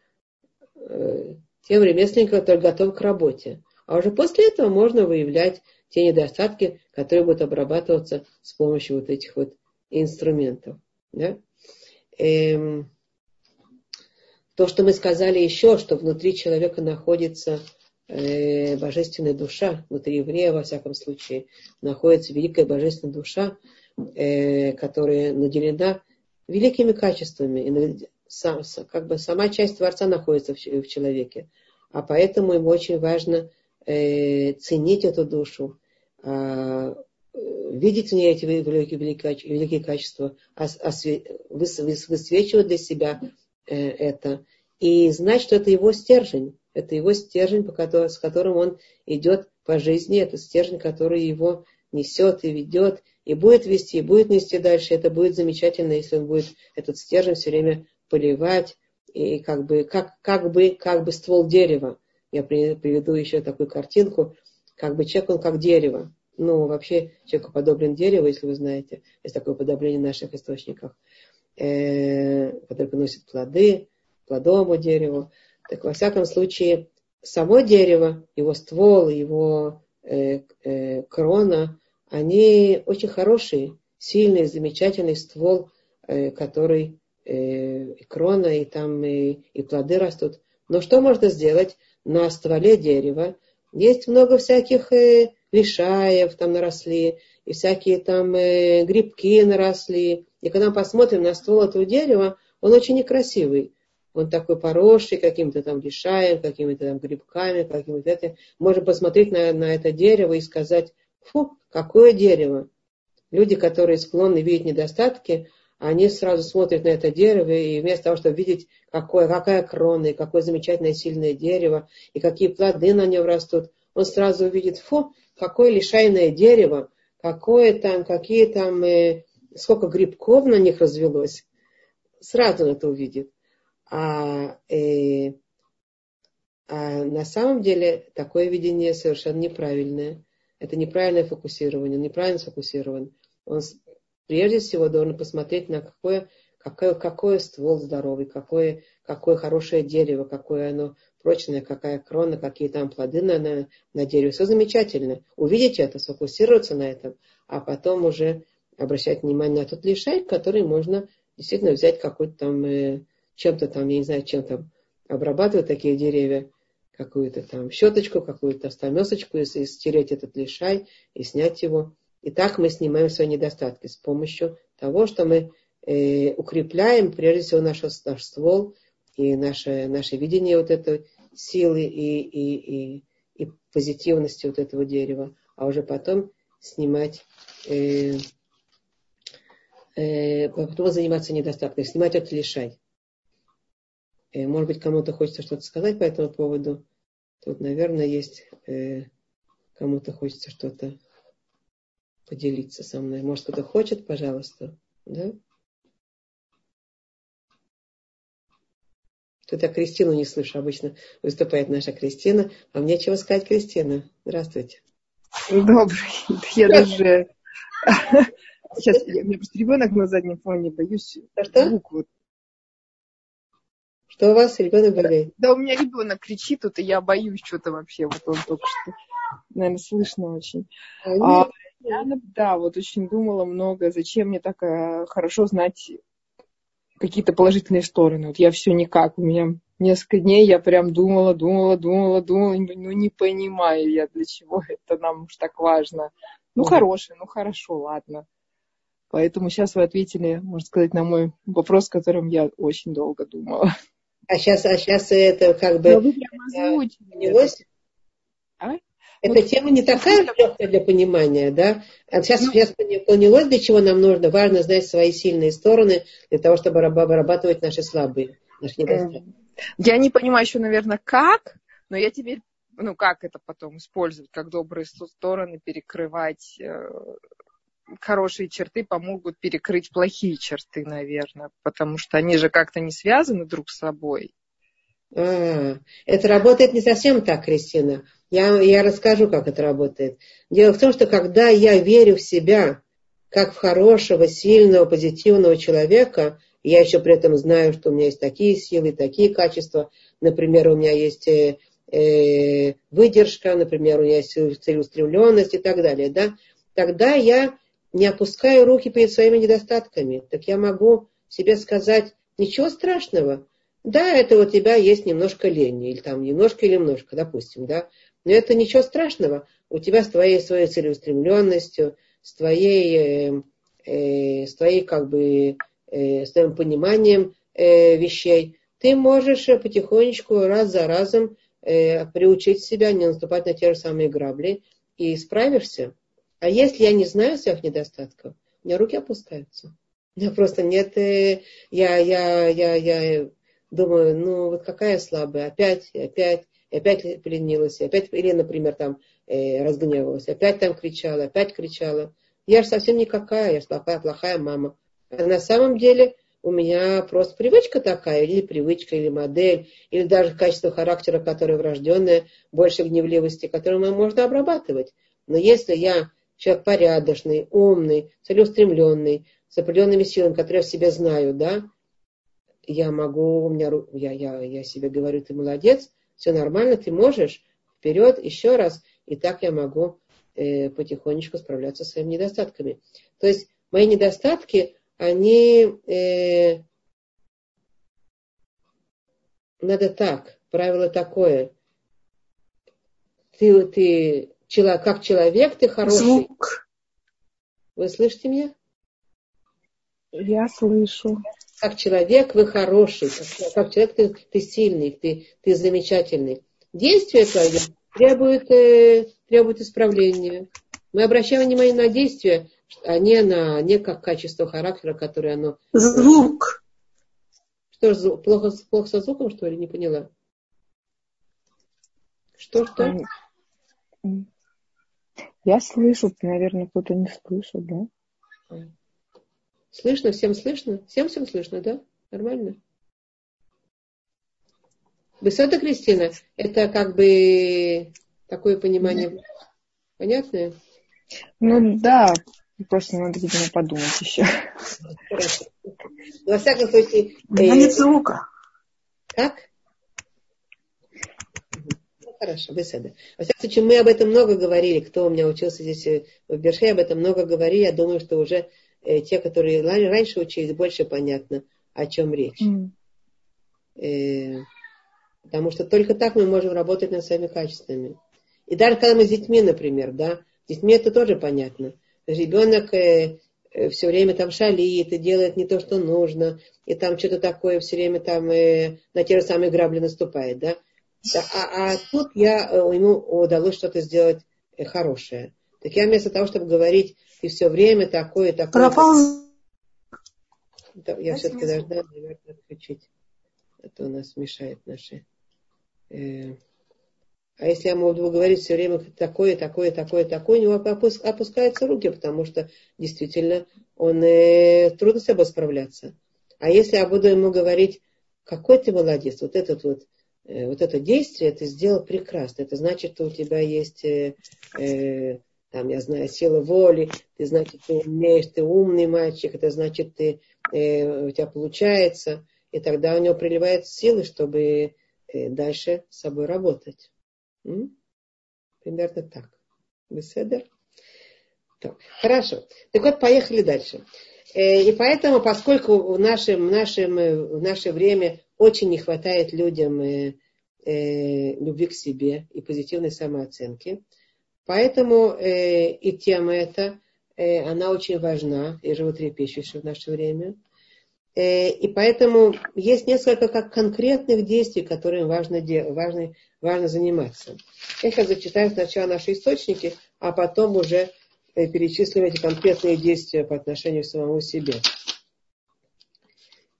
э, тем ремесленником, который готов к работе. А уже после этого можно выявлять те недостатки, которые будут обрабатываться с помощью вот этих вот инструментов. Да? Эм, то, что мы сказали еще, что внутри человека находится э, божественная душа, внутри еврея, во всяком случае, находится великая божественная душа, э, которая наделена великими качествами. И сам, как бы сама часть Творца находится в, в человеке. А поэтому ему очень важно э, ценить эту душу, э, видеть в ней эти великие, великие, великие качества, высвечивать для себя э, это и знать, что это его стержень. Это его стержень, с которым он идет по жизни. Это стержень, который его несет и ведет, и будет вести, и будет нести дальше. Это будет замечательно, если он будет этот стержень все время поливать, и как бы, как, как бы, как бы ствол дерева. Я приведу еще такую картинку, как бы человек, он как дерево. Ну, вообще человеку подоблен дерево, если вы знаете, есть такое подобление в наших источниках, э, которое приносит плоды, плодовому дереву. Так во всяком случае, само дерево, его ствол, его э, э, крона, они очень хорошие, сильный, замечательный ствол, который и крона, и там и, и плоды растут. Но что можно сделать на стволе дерева? Есть много всяких э, лишаев там наросли, и всякие там э, грибки наросли. И когда мы посмотрим на ствол этого дерева, он очень некрасивый. Он такой поросший каким-то там лишаем, какими-то там грибками, какими-то это. Можем посмотреть на, на это дерево и сказать, фу, какое дерево. Люди, которые склонны видеть недостатки, они сразу смотрят на это дерево, и вместо того, чтобы видеть, какое, какая крона, и какое замечательное сильное дерево, и какие плоды на нем растут, он сразу увидит, фу, какое лишайное дерево, какое там, какие там, э, сколько грибков на них развелось. Сразу он это увидит. А, э, а на самом деле такое видение совершенно неправильное. Это неправильное фокусирование, неправильно сфокусирован. Он прежде всего должен посмотреть на какое, какое, какое ствол здоровый, какое, какое хорошее дерево, какое оно прочная, какая крона, какие там плоды на, на, на дереве. Все замечательно. Увидеть это, сфокусироваться на этом, а потом уже обращать внимание на тот лишай, который можно действительно взять какой-то там, э, чем-то там, я не знаю, чем там обрабатывать такие деревья, какую-то там щеточку, какую-то стамесочку, и, и стереть этот лишай и снять его. И так мы снимаем свои недостатки с помощью того, что мы э, укрепляем прежде всего наш, наш ствол и наше, наше видение вот этой силы и, и, и, и позитивности вот этого дерева, а уже потом снимать, э, э, потом заниматься недостатком, снимать это лишай. Э, может быть, кому-то хочется что-то сказать по этому поводу. Тут, наверное, есть э, кому-то хочется что-то поделиться со мной. Может, кто-то хочет, пожалуйста. Да? Я Кристину не слышу. Обычно выступает наша Кристина. Вам нечего сказать, Кристина. Здравствуйте. Добрый. Я даже... Сейчас, у меня просто ребенок на заднем фоне, боюсь что? Что у вас ребенок бегает? Да, у меня ребенок кричит тут, и я боюсь что-то вообще. Вот он только что, наверное, слышно очень. А, а, я, да, вот очень думала много, зачем мне так э, хорошо знать какие-то положительные стороны. Вот я все никак, у меня несколько дней я прям думала, думала, думала, думала, ну не понимаю я, для чего это нам уж так важно. Ну, хорошее, ну хорошо, ладно. Поэтому сейчас вы ответили, можно сказать, на мой вопрос, которым я очень долго думала. А сейчас, а сейчас это как бы... Но вы прямо озвучили. А? Эта ну, тема не такая легкая для понимания, да? А сейчас, ну, сейчас понялось, для чего нам нужно. Важно знать свои сильные стороны для того, чтобы вырабатывать наши слабые, наши недостатки. Я не понимаю еще, наверное, как, но я теперь, ну, как это потом использовать, как добрые стороны перекрывать э, хорошие черты помогут перекрыть плохие черты, наверное, потому что они же как-то не связаны друг с собой. А, это работает не совсем так, Кристина. Я, я расскажу, как это работает. Дело в том, что когда я верю в себя, как в хорошего, сильного, позитивного человека, я еще при этом знаю, что у меня есть такие силы, такие качества. Например, у меня есть э, э, выдержка, например, у меня есть целеустремленность и так далее. Да? Тогда я не опускаю руки перед своими недостатками. Так я могу себе сказать, ничего страшного. Да, это у тебя есть немножко лени, или там немножко или немножко, допустим, да. Но это ничего страшного. У тебя с твоей своей целеустремленностью, с твоей, э, э, с твоей как бы э, с твоим пониманием э, вещей, ты можешь потихонечку раз за разом э, приучить себя не наступать на те же самые грабли и справишься. А если я не знаю своих недостатков, у меня руки опускаются. Меня просто нет, э, я, я, я, я думаю, ну вот какая слабая, опять, опять, опять поленилась, опять, или, например, там э, разгневалась, опять там кричала, опять кричала. Я же совсем никакая, я же плохая, плохая мама. А на самом деле у меня просто привычка такая, или привычка, или модель, или даже качество характера, которое врожденное, больше гневливости, которое можно обрабатывать. Но если я человек порядочный, умный, целеустремленный, с определенными силами, которые я в себе знаю, да, я могу, у меня, я, я, я себе говорю, ты молодец, все нормально, ты можешь, вперед, еще раз, и так я могу э, потихонечку справляться со своими недостатками. То есть мои недостатки, они э, надо так, правило такое. Ты, ты как человек, ты хороший. Звук. Вы слышите меня? Я слышу. Как человек вы хороший, как, как человек ты, ты сильный, ты, ты замечательный. Действие твое требует, э, требует исправления. Мы обращаем внимание на действия, а не на не как качество характера, которое оно... Звук. Что ж, плохо, плохо со звуком, что ли? Не поняла. Что, что? Я слышу, наверное, кто-то не слышит, да? Слышно, всем слышно? Всем всем слышно, да? Нормально? Высота Кристина, это как бы такое понимание понятное? Ну да, просто надо, видимо, подумать еще. Хорошо. Во всяком случае... Э, нет звука. Как? хорошо, беседа. Во всяком случае, мы об этом много говорили. Кто у меня учился здесь э, в Берше, об этом много говорили. Я думаю, что уже те, которые раньше учились, больше понятно, о чем речь. Mm. Э, потому что только так мы можем работать над своими качествами. И даже когда мы с детьми, например, да, с детьми это тоже понятно. Ребенок э, э, все время там шалит и делает не то, что нужно, и там что-то такое все время там э, на те же самые грабли наступает, да. А, а тут я, э, ему удалось что-то сделать э, хорошее. Так я вместо того, чтобы говорить, ты все время такое, такое. Пропал. Да, я все-таки должна, наверное, отключить. Это у нас мешает наши. Э, а если я буду говорить все время такое, такое, такое, такое, у него опускаются руки, потому что действительно он э, трудно с собой справляться. А если я буду ему говорить, какой ты молодец, вот этот вот, Э, вот это действие ты сделал прекрасно. Это значит, что у тебя есть, э, э, там, я знаю, сила воли, ты, значит, ты умеешь, ты умный мальчик, это значит, ты, э, у тебя получается. и тогда у него приливает силы, чтобы э, дальше с собой работать. М? Примерно так. Беседер? Хорошо. Так вот, поехали дальше. Э, и поэтому, поскольку в, нашем, в, нашем, э, в наше время очень не хватает людям любви к себе и позитивной самооценки, поэтому и тема эта, она очень важна и животрепещущая в наше время – Э, и поэтому есть несколько как конкретных действий, которым важно, важно, важно заниматься. Я сейчас зачитаю сначала наши источники, а потом уже э, перечислим эти конкретные действия по отношению к самому себе.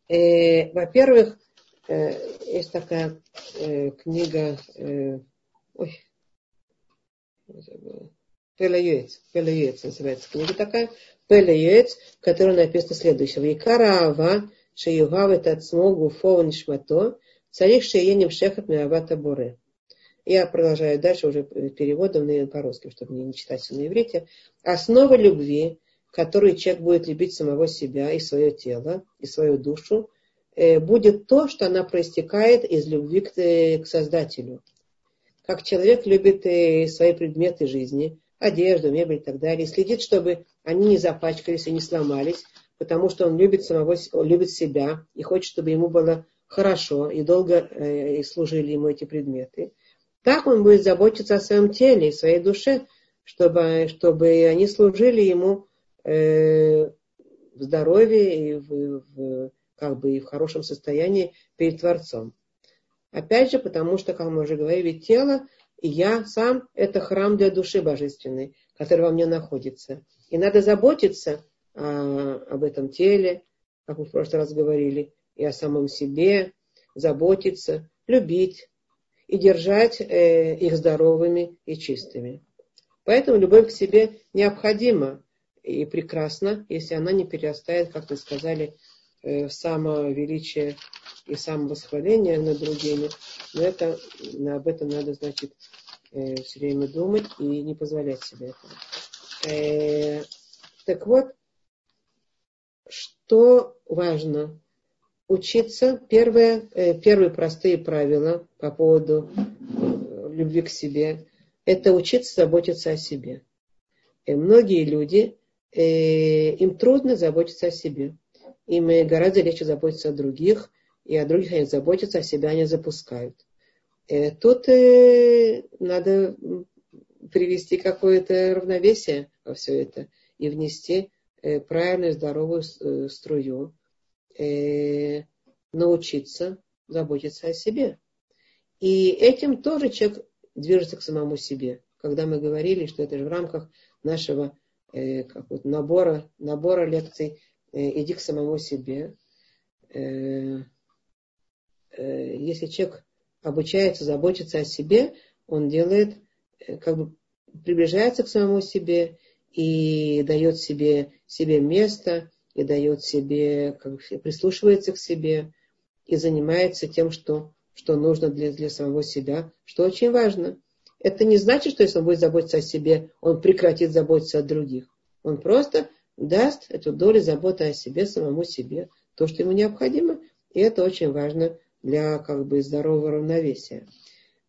Э, во-первых, есть такая книга, ой, Пелеюец, Пелеюец называется книга такая, Пелеюец, в которой написано следующее. Вейкара Ава, Шеюгав это Ацмогу Фова Нишмато, Царих Шеенем Шехат Миавата Буре. Я продолжаю дальше уже переводом по-русски, чтобы не читать все на иврите. Основа любви, которую человек будет любить самого себя и свое тело, и свою душу, э, будет то, что она проистекает из любви к, э, к Создателю. Как человек любит свои предметы жизни, одежду, мебель и так далее, следит, чтобы они не запачкались и не сломались, потому что он любит самого, любит себя и хочет, чтобы ему было хорошо и долго э, служили ему эти предметы. Так он будет заботиться о своем теле и своей душе, чтобы, чтобы они служили ему э, в здоровье и в, в, как бы и в хорошем состоянии перед Творцом. Опять же, потому что, как мы уже говорили, тело и я сам – это храм для души божественной, который во мне находится. И надо заботиться а, об этом теле, как мы в прошлый раз говорили, и о самом себе, заботиться, любить и держать э, их здоровыми и чистыми. Поэтому любовь к себе необходима и прекрасна, если она не перерастает, как мы сказали, э, самовеличие и самовосхваление над другими. Но это, об этом надо, значит, э, все время думать и не позволять себе этого. Э, так вот, что важно? Учиться. Первое, э, первые простые правила по поводу любви к себе – это учиться заботиться о себе. И многие люди, им трудно заботиться о себе. Им гораздо легче заботиться о других, и о других они заботятся, а себя они запускают. Э, тут э, надо привести какое-то равновесие во все это и внести э, правильную здоровую струю, научиться заботиться о себе. И этим тоже человек движется к самому себе. Когда мы говорили, что это же в рамках нашего вот, набора, набора лекций «Иди к самому себе», Э, если человек обучается заботиться о себе, он делает, э, как бы приближается к самому себе и дает себе, себе место, и дает себе, как бы прислушивается к себе и занимается тем, что, что нужно для, для самого себя, что очень важно. Это не значит, что если он будет заботиться о себе, он прекратит заботиться о других. Он просто даст эту долю заботы о себе, самому себе, то, что ему необходимо. И это очень важно для как бы здорового равновесия.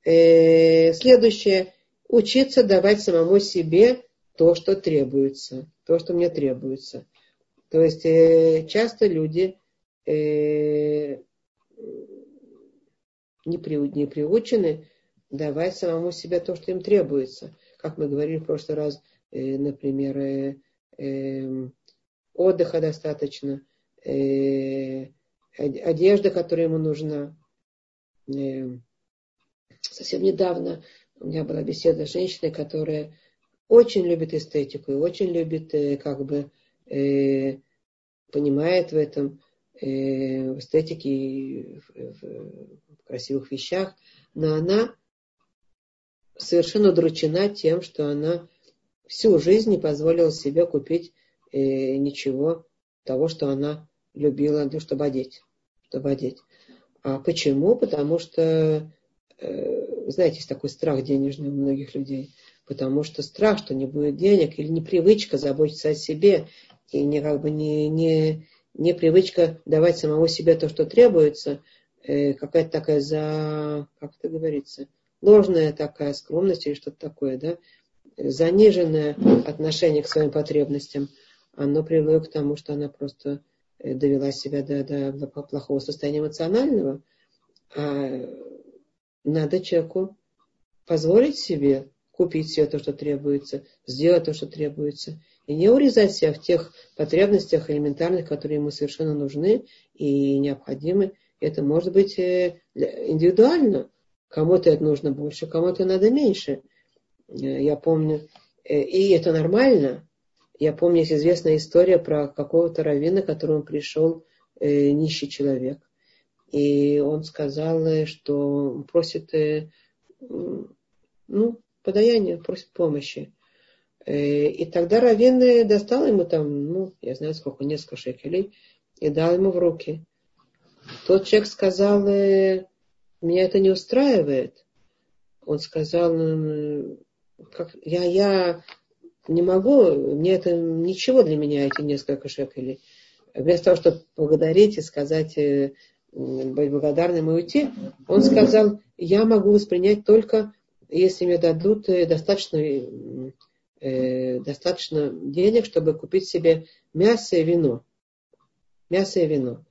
Э, следующее. Учиться давать самому себе то, что требуется. То, что мне требуется. То есть э, часто люди э, не, при, не приучены давать самому себе то, что им требуется. Как мы говорили в прошлый раз, э, например, э, отдыха достаточно, э, одежда, которая ему нужна. Э, совсем недавно у меня была беседа с женщиной, которая очень любит эстетику и очень любит, э, как бы, э, понимает в этом, в эстетике и в красивых вещах, но она совершенно удручена тем, что она всю жизнь не позволила себе купить ничего того, что она любила, чтобы одеть чтобы одеть. А почему? Потому что, э, знаете, есть такой страх денежный у многих людей. Потому что страх, что не будет денег, или непривычка заботиться о себе, и не, как бы не, не, не привычка давать самому себе то, что требуется, э, какая-то такая за, как это говорится, ложная такая скромность или что-то такое, да, заниженное отношение к своим потребностям, оно привело к тому, что она просто э, довела себя до, до плохого состояния эмоционального. А надо человеку позволить себе купить себе то, что требуется, сделать то, что требуется, и не урезать себя в тех потребностях элементарных, которые ему совершенно нужны и необходимы. Это может быть э, индивидуально. Кому-то это нужно больше, кому-то надо меньше. Э, я помню, э, и это нормально. Я помню, есть известная история про какого-то раввина, к которому пришел нищий человек. И он сказал, что просит ну, подаяние, просит помощи. Э, и тогда Равин достал ему там, ну, я знаю сколько, несколько шекелей, и дал ему в руки. Тот человек сказал, э, меня это не устраивает. Он сказал, как, я, я не могу, мне это ничего для меня, эти несколько шекелей. Вместо того, чтобы благодарить и сказать, э, быть благодарным и уйти, он сказал, я могу воспринять только если мне дадут э, достаточно, э, достаточно денег, чтобы купить себе мясо и вино. Мясо и вино.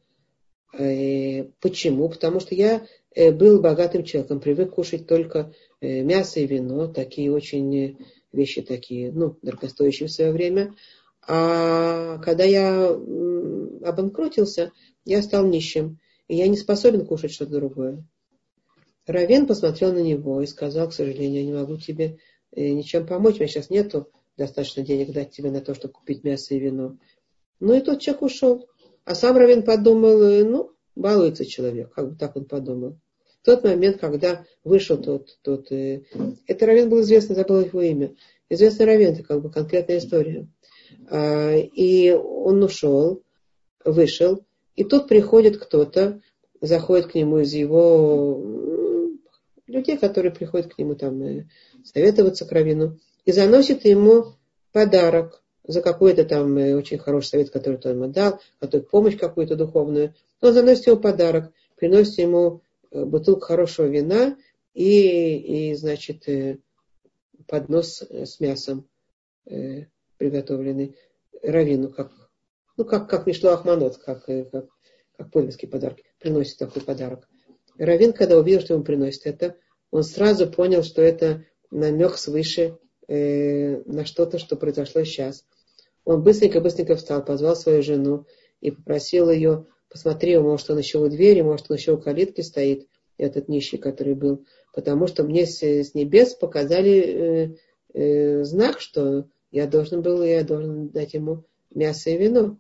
Э, почему? Потому что я э, был богатым человеком, привык кушать только э, мясо и вино, такие очень э, вещи такие, ну, дорогостоящие в свое время. А когда я обанкротился, я стал нищим, и я не способен кушать что-то другое. Равен посмотрел на него и сказал, к сожалению, я не могу тебе э, ничем помочь, у меня сейчас нету достаточно денег дать тебе на то, чтобы купить мясо и вино. Ну и тот человек ушел. А сам Равен подумал, э, ну, балуется человек, как бы так он подумал. Тот момент, когда вышел тот, тот э, это Равен был известный, забыл его имя. Известный Равен, это как бы конкретная история. А, и он ушел, вышел, и тут приходит кто-то, заходит к нему из его людей, которые приходят к нему там э, советоваться к Равину, и заносит ему подарок за какой-то там э, очень хороший совет, который он ему дал, который помощь какую-то духовную. Он заносит ему подарок, приносит ему э, бутылку хорошего вина и, и значит, поднос с мясом приготовленный Равину, как, ну, как, как Мишло Ахманот, как, как, как польский подарок, приносит такой подарок. Равин, когда увидел, что ему приносит это, он сразу понял, что это намек свыше э, на что-то, что произошло сейчас. Он быстренько-быстренько встал, позвал свою жену и попросил ее, посмотри, может, он еще у двери, может, он еще у калитки стоит, этот нищий, который был. Потому что мне с, с небес показали э, э, знак, что я должен был, я должен дать ему мясо и вино.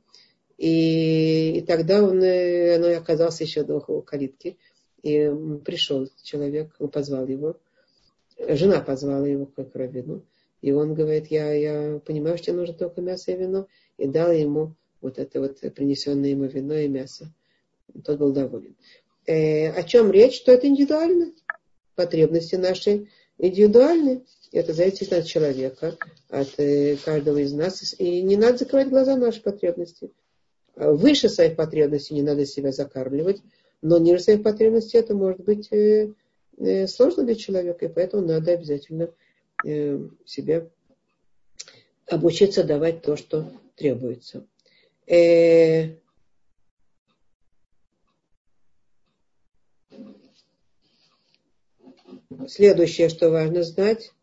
И, и тогда он, э, оно оказался еще до калитки. И пришел человек, он позвал его, жена позвала его к раввину, и он говорит, я, я понимаю, что тебе нужно только мясо и вино, и дал ему вот это вот принесенное ему вино и мясо. Тот был доволен. Э, о чем речь? Что это индивидуально. Потребности наши индивидуальны. Это зависит от человека, от э, каждого из нас. И не надо закрывать глаза на наши потребности. Выше своих потребностей не надо себя закармливать но ниже своих потребностей это может быть э, э, сложно для человека, и поэтому надо обязательно э, себе обучиться давать то, что требуется. Следующее, что важно знать,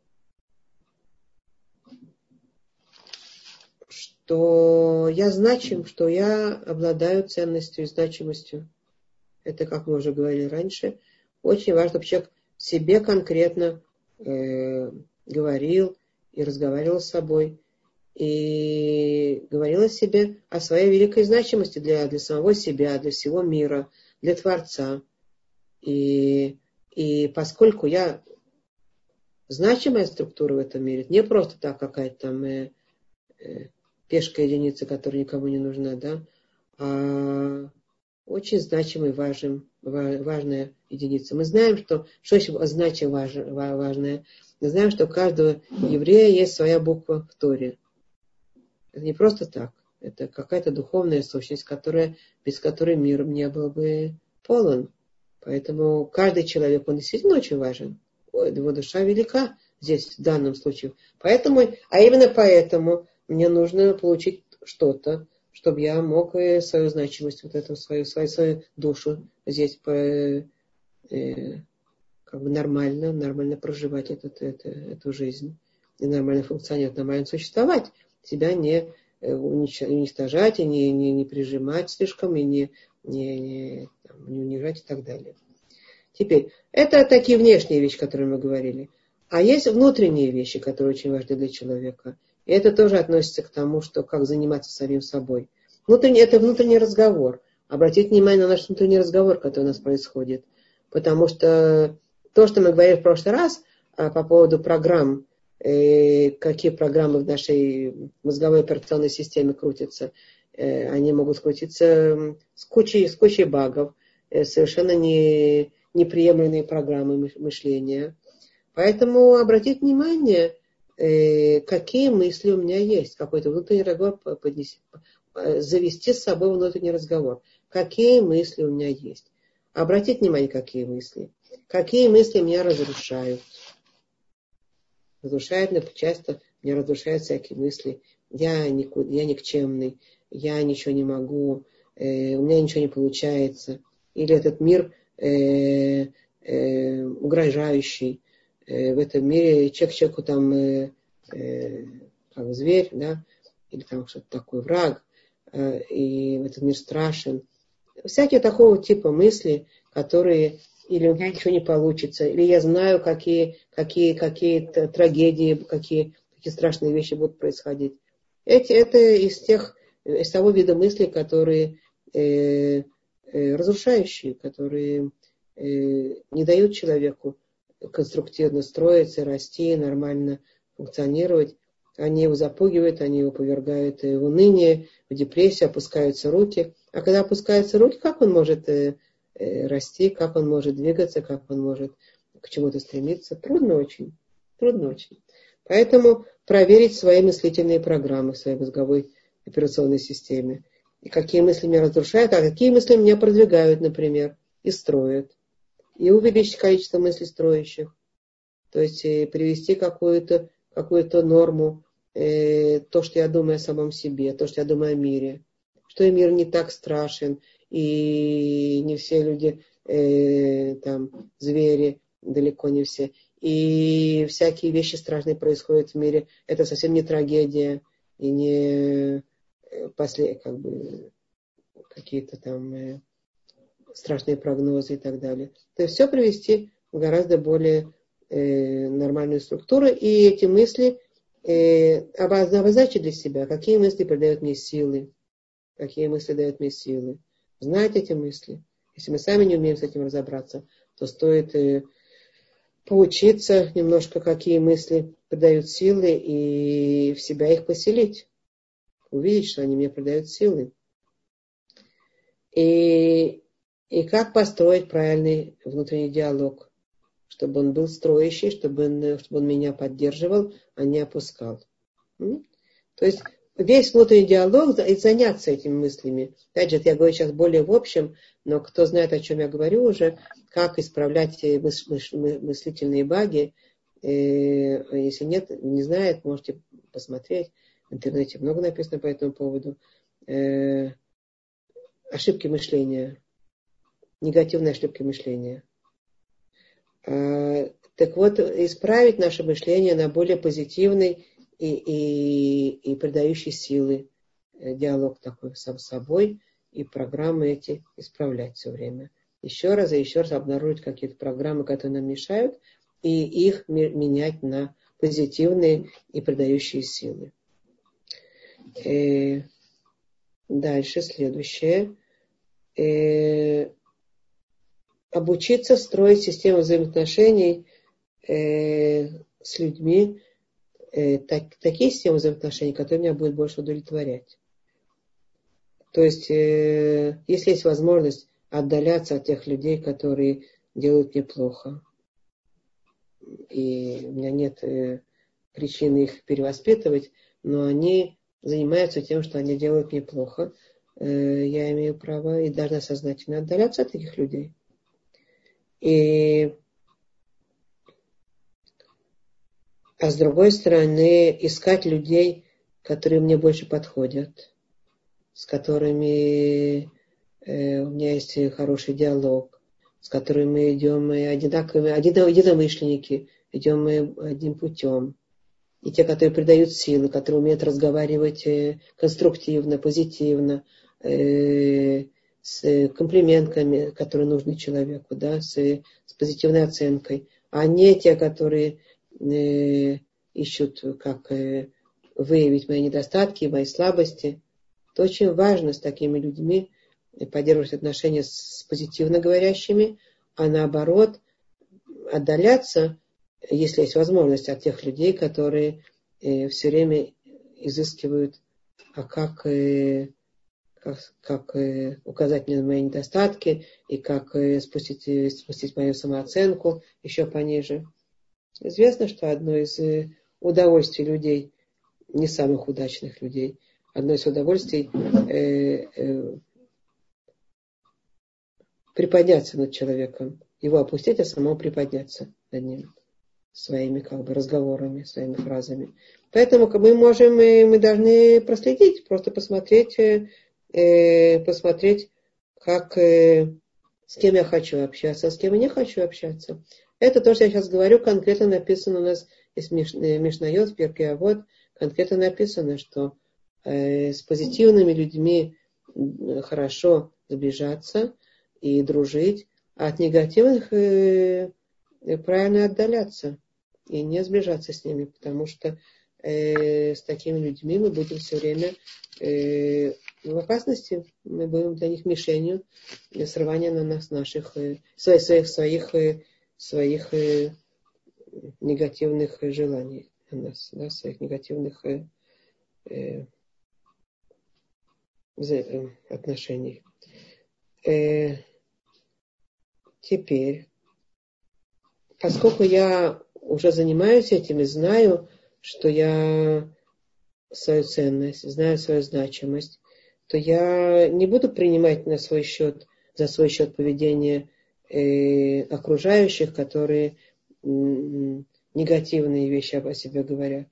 что я значим, что я обладаю ценностью и значимостью. Это, как мы уже говорили раньше, очень важно, чтобы человек себе конкретно э, говорил и разговаривал с собой. И говорил о себе, о своей великой значимости для, для самого себя, для всего мира, для Творца. И, и поскольку я значимая структура в этом мире, не просто так какая-то там э, э, пешка единица, которая никому не нужна, да, а очень значимая, важным, важная единица. Мы знаем, что, что значит важ, важное. Мы знаем, что у каждого еврея есть своя буква в Торе. Это не просто так. Это какая-то духовная сущность, которая, без которой мир не был бы полон. Поэтому каждый человек, он действительно очень важен. Его душа велика здесь, в данном случае. Поэтому, а именно поэтому мне нужно получить что-то, чтобы я мог свою значимость, вот эту свою, свою, свою душу здесь по, э, как бы нормально, нормально проживать этот, это, эту жизнь. И нормально функционировать, нормально существовать. Себя не э, уничтожать, и не, не, не прижимать слишком, и не, не, не, там, не унижать и так далее. Теперь, это такие внешние вещи, которые мы говорили. А есть внутренние вещи, которые очень важны для человека. И это тоже относится к тому, что как заниматься самим собой. Внутренний, это внутренний разговор. Обратите внимание на наш внутренний разговор, который у нас происходит. Потому что то, что мы говорили в прошлый раз а, по поводу программ, какие программы в нашей мозговой операционной системе крутятся, э, они могут крутиться с кучей, с кучей багов, э, совершенно не, неприемлемые программы мышления. Поэтому обратите внимание, э, какие мысли у меня есть, какой-то внутренний разговор поднести, завести с собой внутренний разговор. Какие мысли у меня есть. Обратите внимание, какие мысли. Какие мысли меня разрушают. Разрушают, часто меня разрушают всякие мысли. Я, никуда, я никчемный, я ничего не могу, э, у меня ничего не получается. Или этот мир э, э, угрожающий. Э, в этом мире человек человеку там э, э, как зверь, да, или там что-то такое, враг, э, и этот мир страшен. Всякие такого типа мысли, которые или у меня ничего не получится, или я знаю, какие, какие, какие трагедии, какие, какие страшные вещи будут происходить. Эти, это из тех, из того вида мыслей, которые э, э, разрушающие, которые э, не дают человеку конструктивно строиться, расти, нормально функционировать. Они его запугивают, они его повергают в уныние, в депрессию, опускаются руки. А когда опускаются руки, как он может э, расти, как он может двигаться, как он может к чему-то стремиться? Трудно очень. Трудно очень. Поэтому проверить свои мыслительные программы в своей мозговой операционной системе. И какие мысли меня разрушают, а какие мысли меня продвигают, например, и строят. И увеличить количество мыслей строящих. То есть э, привести какую-то какую норму, э, то, что я думаю о самом себе, то, что я думаю о мире. Что и мир не так страшен, и не все люди э, там звери, далеко не все. И всякие вещи страшные происходят в мире. Это совсем не трагедия и не э, после, как бы, какие-то там э, страшные прогнозы и так далее. То есть все привести в гораздо более э, нормальную структуру. И эти мысли э, обозначить для себя, какие мысли придают мне силы, какие мысли дают мне силы. Знать эти мысли. Если мы сами не умеем с этим разобраться, то стоит э, поучиться немножко, какие мысли придают силы, и в себя их поселить. Увидеть, что они мне придают силы. И, и как построить правильный внутренний диалог, чтобы он был строящий, чтобы он, чтобы он меня поддерживал, а не опускал. То есть весь внутренний диалог и заняться этими мыслями. Опять же, я говорю сейчас более в общем, но кто знает, о чем я говорю уже, как исправлять мыс мыс мыслительные баги. Э, если нет, не знает, можете посмотреть. В интернете много написано по этому поводу. Э, ошибки мышления. Негативные ошибки мышления. Э, так вот, исправить наше мышление на более позитивный и, и, и придающий силы э, диалог такой сам собой и программы эти исправлять все время. Еще раз и еще раз обнаружить какие-то программы, которые нам мешают, и их менять на позитивные и придающие силы. И э, дальше, следующее. И э, обучиться строить систему взаимоотношений с людьми, э, так, такие системы взаимоотношений, которые меня будут больше удовлетворять. То есть, э, если есть возможность отдаляться от тех людей, которые делают мне плохо, и у меня нет э, причины их перевоспитывать, но они занимаются тем, что они делают мне плохо, э, я имею право и должна сознательно отдаляться от таких людей. И а с другой стороны, искать людей, которые мне больше подходят, с которыми э, у меня есть хороший диалог, с которыми мы идем мы одинаковыми, единомышленники, идем мы одним путем. И те, которые придают силы, которые умеют разговаривать э, конструктивно, позитивно, э, с комплиментами, которые нужны человеку, да, с, с позитивной оценкой, а не те, которые ищут, как э, выявить мои недостатки, мои слабости. То очень важно с такими людьми поддерживать отношения с позитивно говорящими, а наоборот отдаляться, если есть возможность, от тех людей, которые э, все время изыскивают, а как, э, как, как э, указать мне на мои недостатки и как э, спустить, э, спустить мою самооценку еще пониже. Известно, что одно из э, удовольствий людей, не самых удачных людей, одно из удовольствий э, э, приподняться над человеком, его опустить, а самому приподняться над ним своими как бы разговорами, своими фразами. Поэтому мы можем, мы должны проследить, просто посмотреть, э, посмотреть, как, э, с кем я хочу общаться, а с кем я не хочу общаться. Это то, что я сейчас говорю, конкретно написано у нас из Мишнайот, Перки, а вот конкретно написано, что э, с позитивными людьми хорошо сближаться и дружить, а от негативных э, правильно отдаляться и не сближаться с ними, потому что э, с такими людьми мы будем все время э, в опасности, мы будем для них мишенью для срывания на нас наших э, своих, своих, своих э, своих э, негативных желаний на нас, да, своих негативных э, э, э, отношений. Э, теперь, поскольку я уже занимаюсь этим и знаю, что я свою ценность, знаю свою значимость, то я не буду принимать на свой счет, за свой счет поведение э, окружающих, которые негативные вещи о себе говорят.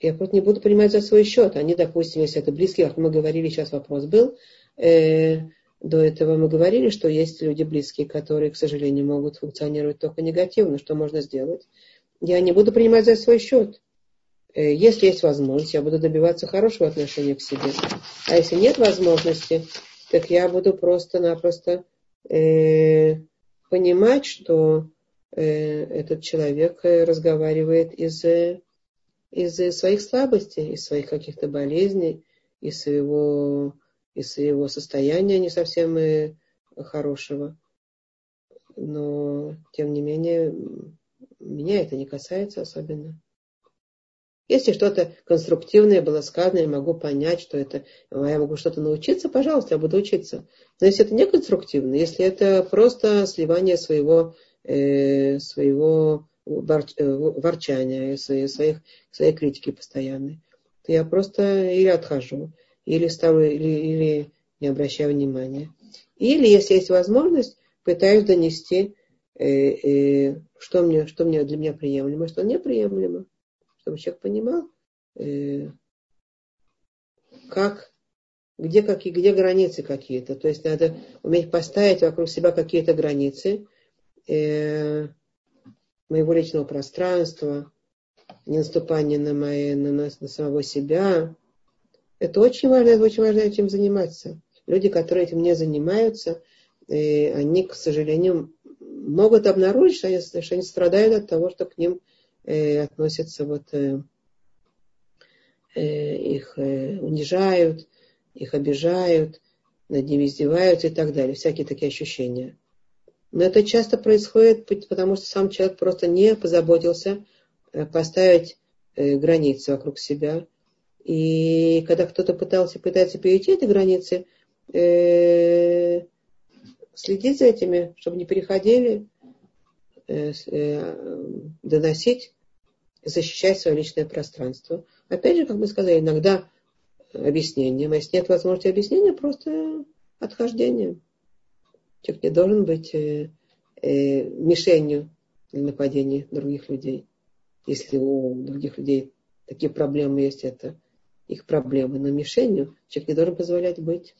Я просто не буду принимать за свой счет. Они, допустим, если это близкие, как мы говорили, сейчас вопрос был, э, до этого мы говорили, что есть люди близкие, которые, к сожалению, могут функционировать только негативно. Что можно сделать? Я не буду принимать за свой счет. Э, если есть возможность, я буду добиваться хорошего отношения к себе. А если нет возможности, так я буду просто-напросто э, понимать, что э, этот человек э, разговаривает из, из своих слабостей, из своих каких-то болезней, из своего, из своего состояния не совсем э, хорошего. Но, тем не менее, меня это не касается особенно. Если что-то конструктивное было сказано, я могу понять, что это, я могу что-то научиться, пожалуйста, я буду учиться. Но если это не конструктивно, если это просто сливание своего, э, своего вор, э, ворчания, своей, своих, своей критики постоянной, то я просто или отхожу, или ставлю, или, или не обращаю внимания. Или, если есть возможность, пытаюсь донести, э, э, что, мне, что мне для меня приемлемо, что неприемлемо чтобы человек понимал, э, как, где, какие, где границы какие-то. То есть надо уметь поставить вокруг себя какие-то границы э, моего личного пространства, не наступание на, мои, на, нас, на самого себя. Это очень важно, это очень важно этим заниматься. Люди, которые этим не занимаются, э, они, к сожалению, могут обнаружить, что они, что они страдают от того, что к ним э, относятся вот э, э, их э, унижают, их обижают, над ними издеваются и так далее, всякие такие ощущения. Но это часто происходит, потому что сам человек просто не позаботился э, поставить э, границы вокруг себя. И когда кто-то пытался, пытается перейти эти границы, следить за этими, чтобы не переходили, доносить защищать свое личное пространство. Опять же, как мы сказали, иногда объяснением. А если нет возможности объяснения, просто отхождение. Человек не должен быть э, э, мишенью для нападения других людей. Если у других людей такие проблемы есть, это их проблемы. Но мишенью человек не должен позволять быть.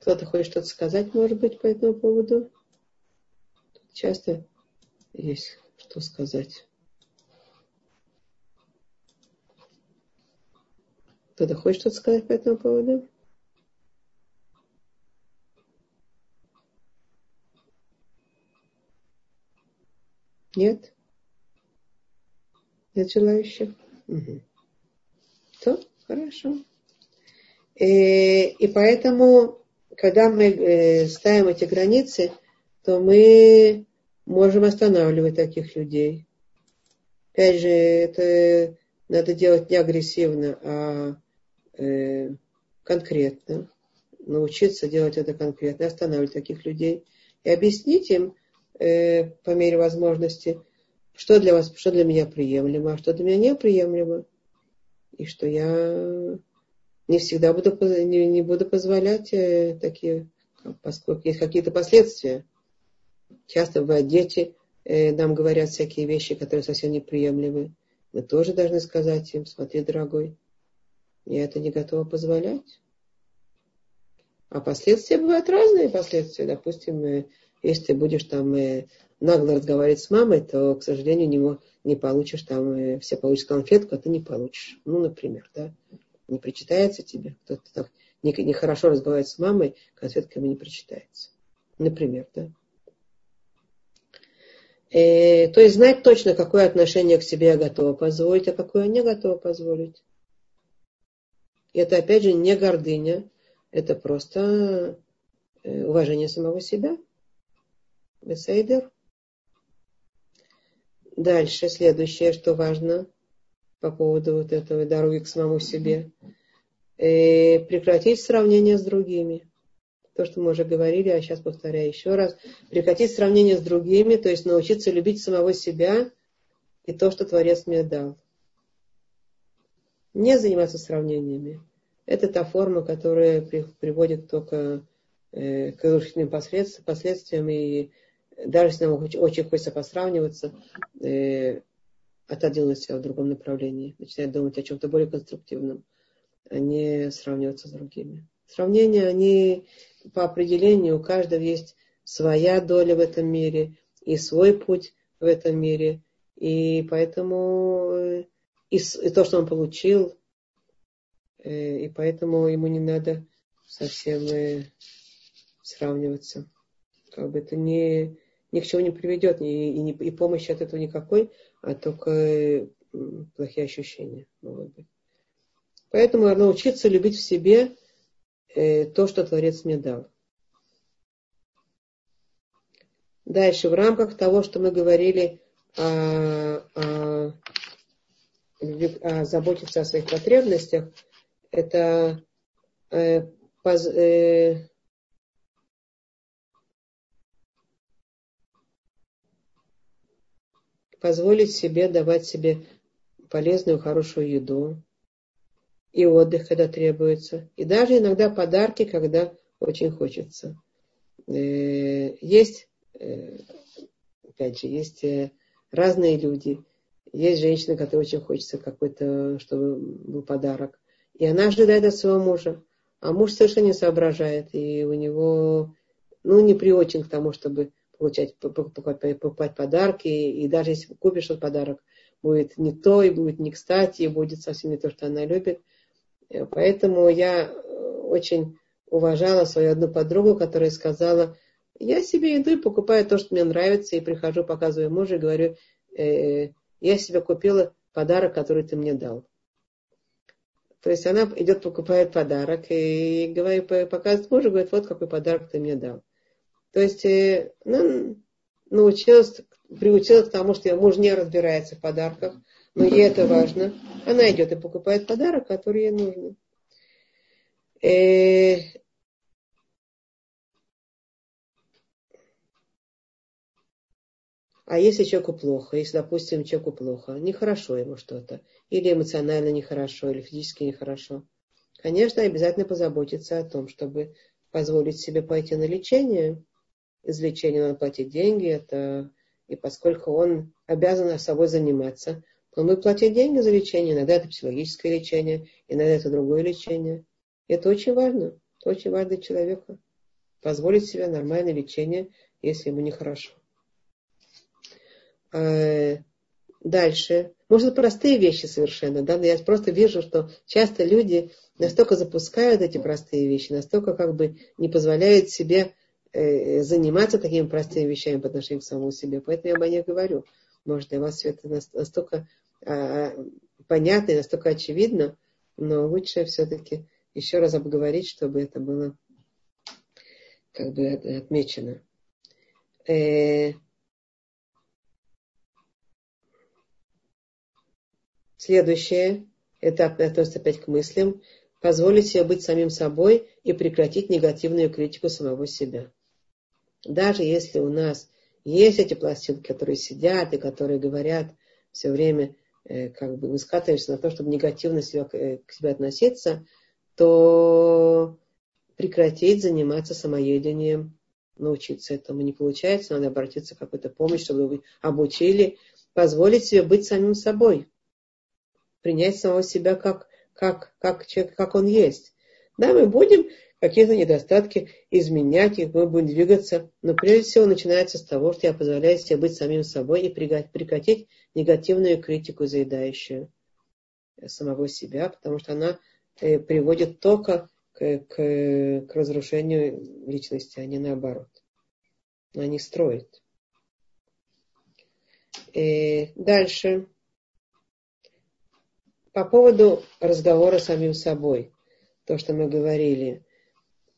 Кто-то хочет что-то сказать, может быть, по этому поводу. Часто есть что сказать. Кто-то хочет что-то сказать по этому поводу? Нет? Нет желающих? Угу. То, хорошо. И, э, и поэтому, когда мы э, ставим эти границы, то мы можем останавливать таких людей. Опять же, это надо делать не агрессивно, а э, конкретно. Научиться делать это конкретно, останавливать таких людей. И объяснить им, э, по мере возможности, что для вас, что для меня приемлемо, а что для меня неприемлемо. И что я не всегда буду, не, не буду позволять э, такие, поскольку есть какие-то последствия. Часто бывают дети, э, нам говорят всякие вещи, которые совсем неприемлемы. Мы тоже должны сказать им, смотри, дорогой, я это не готова позволять. А последствия бывают разные последствия. Допустим, э, если ты будешь там э, нагло разговаривать с мамой, то, к сожалению, не, не получишь там, все получишь конфетку, а ты не получишь. Ну, например, да. Не причитается тебе. Кто-то так нехорошо не разговаривает с мамой, конфетка ему не причитается. Например, да. Э, то есть знать точно, какое отношение к себе я готова позволить, а какое не готова позволить. И это опять же не гордыня, это просто э, уважение самого себя. Бесейдер. Дальше, следующее, что важно по поводу вот этого дороги к самому себе. Э, прекратить сравнение с другими. То, что мы уже говорили, а сейчас повторяю еще раз. Прекратить сравнение с другими, то есть научиться любить самого себя и то, что Творец мне дал не заниматься сравнениями. Это та форма, которая приводит только э, к разрушительным последствиям, и даже если нам очень хочется посравниваться, э, отодвинуть себя в другом направлении, начинать думать о чем-то более конструктивном, а не сравниваться с другими. Сравнения, они по определению, у каждого есть своя доля в этом мире и свой путь в этом мире, и поэтому э, и, и то, что он получил, э, и поэтому ему не надо совсем э, сравниваться. Как бы это не, ни к чему не приведет, и, и, и помощи от этого никакой, а только плохие ощущения могут быть. Поэтому научиться любить в себе то, что Творец мне дал. Дальше, в рамках того, что мы говорили о, о а, заботиться о своих потребностях, это э, поз, э, позволить себе давать себе полезную, хорошую еду и отдых, когда требуется, и даже иногда подарки, когда очень хочется. Э, есть, э, опять же, есть э, разные люди – есть женщина, которой очень хочется какой-то, чтобы был подарок. И она ожидает от своего мужа. А муж совершенно не соображает. И у него, ну, не приочен к тому, чтобы получать, покупать, подарки. И даже если купишь этот подарок, будет не то, и будет не кстати, и будет совсем не то, что она любит. Поэтому я очень уважала свою одну подругу, которая сказала, я себе иду и покупаю то, что мне нравится, и прихожу, показываю мужу и говорю, э, я себе купила подарок, который ты мне дал. То есть она идет, покупает подарок и говорит, показывает мужу, говорит, вот какой подарок ты мне дал. То есть э, ну, научилась, приучилась к тому, что ее муж не разбирается в подарках, но ей это важно. Она идет и покупает подарок, который ей нужен. Э, А если человеку плохо, если, допустим, человеку плохо, нехорошо ему что-то, или эмоционально нехорошо, или физически нехорошо, конечно, обязательно позаботиться о том, чтобы позволить себе пойти на лечение. Из лечения надо платить деньги, это, и поскольку он обязан собой заниматься, он будет платить деньги за лечение. Иногда это психологическое лечение, иногда это другое лечение. И это очень важно. Это очень важно для человека. Позволить себе нормальное лечение, если ему нехорошо. Э, дальше. Может, простые вещи совершенно, да, но я просто вижу, что часто люди настолько запускают эти простые вещи, настолько как бы не позволяют себе э, заниматься такими простыми вещами по отношению к самому себе. Поэтому я об них говорю. Может, для вас все это настолько а, понятно и настолько очевидно, но лучше все-таки еще раз обговорить, чтобы это было как бы отмечено. Э, Следующее, это относится опять к мыслям, позволить себе быть самим собой и прекратить негативную критику самого себя. Даже если у нас есть эти пластинки, которые сидят и которые говорят все время, э, как бы мы скатываемся на то, чтобы негативно себя, э, к себе относиться, то прекратить заниматься самоедением, научиться этому не получается, надо обратиться к какой-то помощи, чтобы вы обучили, позволить себе быть самим собой принять самого себя как, как, как человек, как он есть. Да, мы будем какие-то недостатки изменять, их мы будем двигаться, но прежде всего начинается с того, что я позволяю себе быть самим собой и прекратить негативную критику, заедающую самого себя, потому что она э, приводит только к, к, к разрушению личности, а не наоборот. Она не строит. И э, дальше по поводу разговора с самим собой, то, что мы говорили.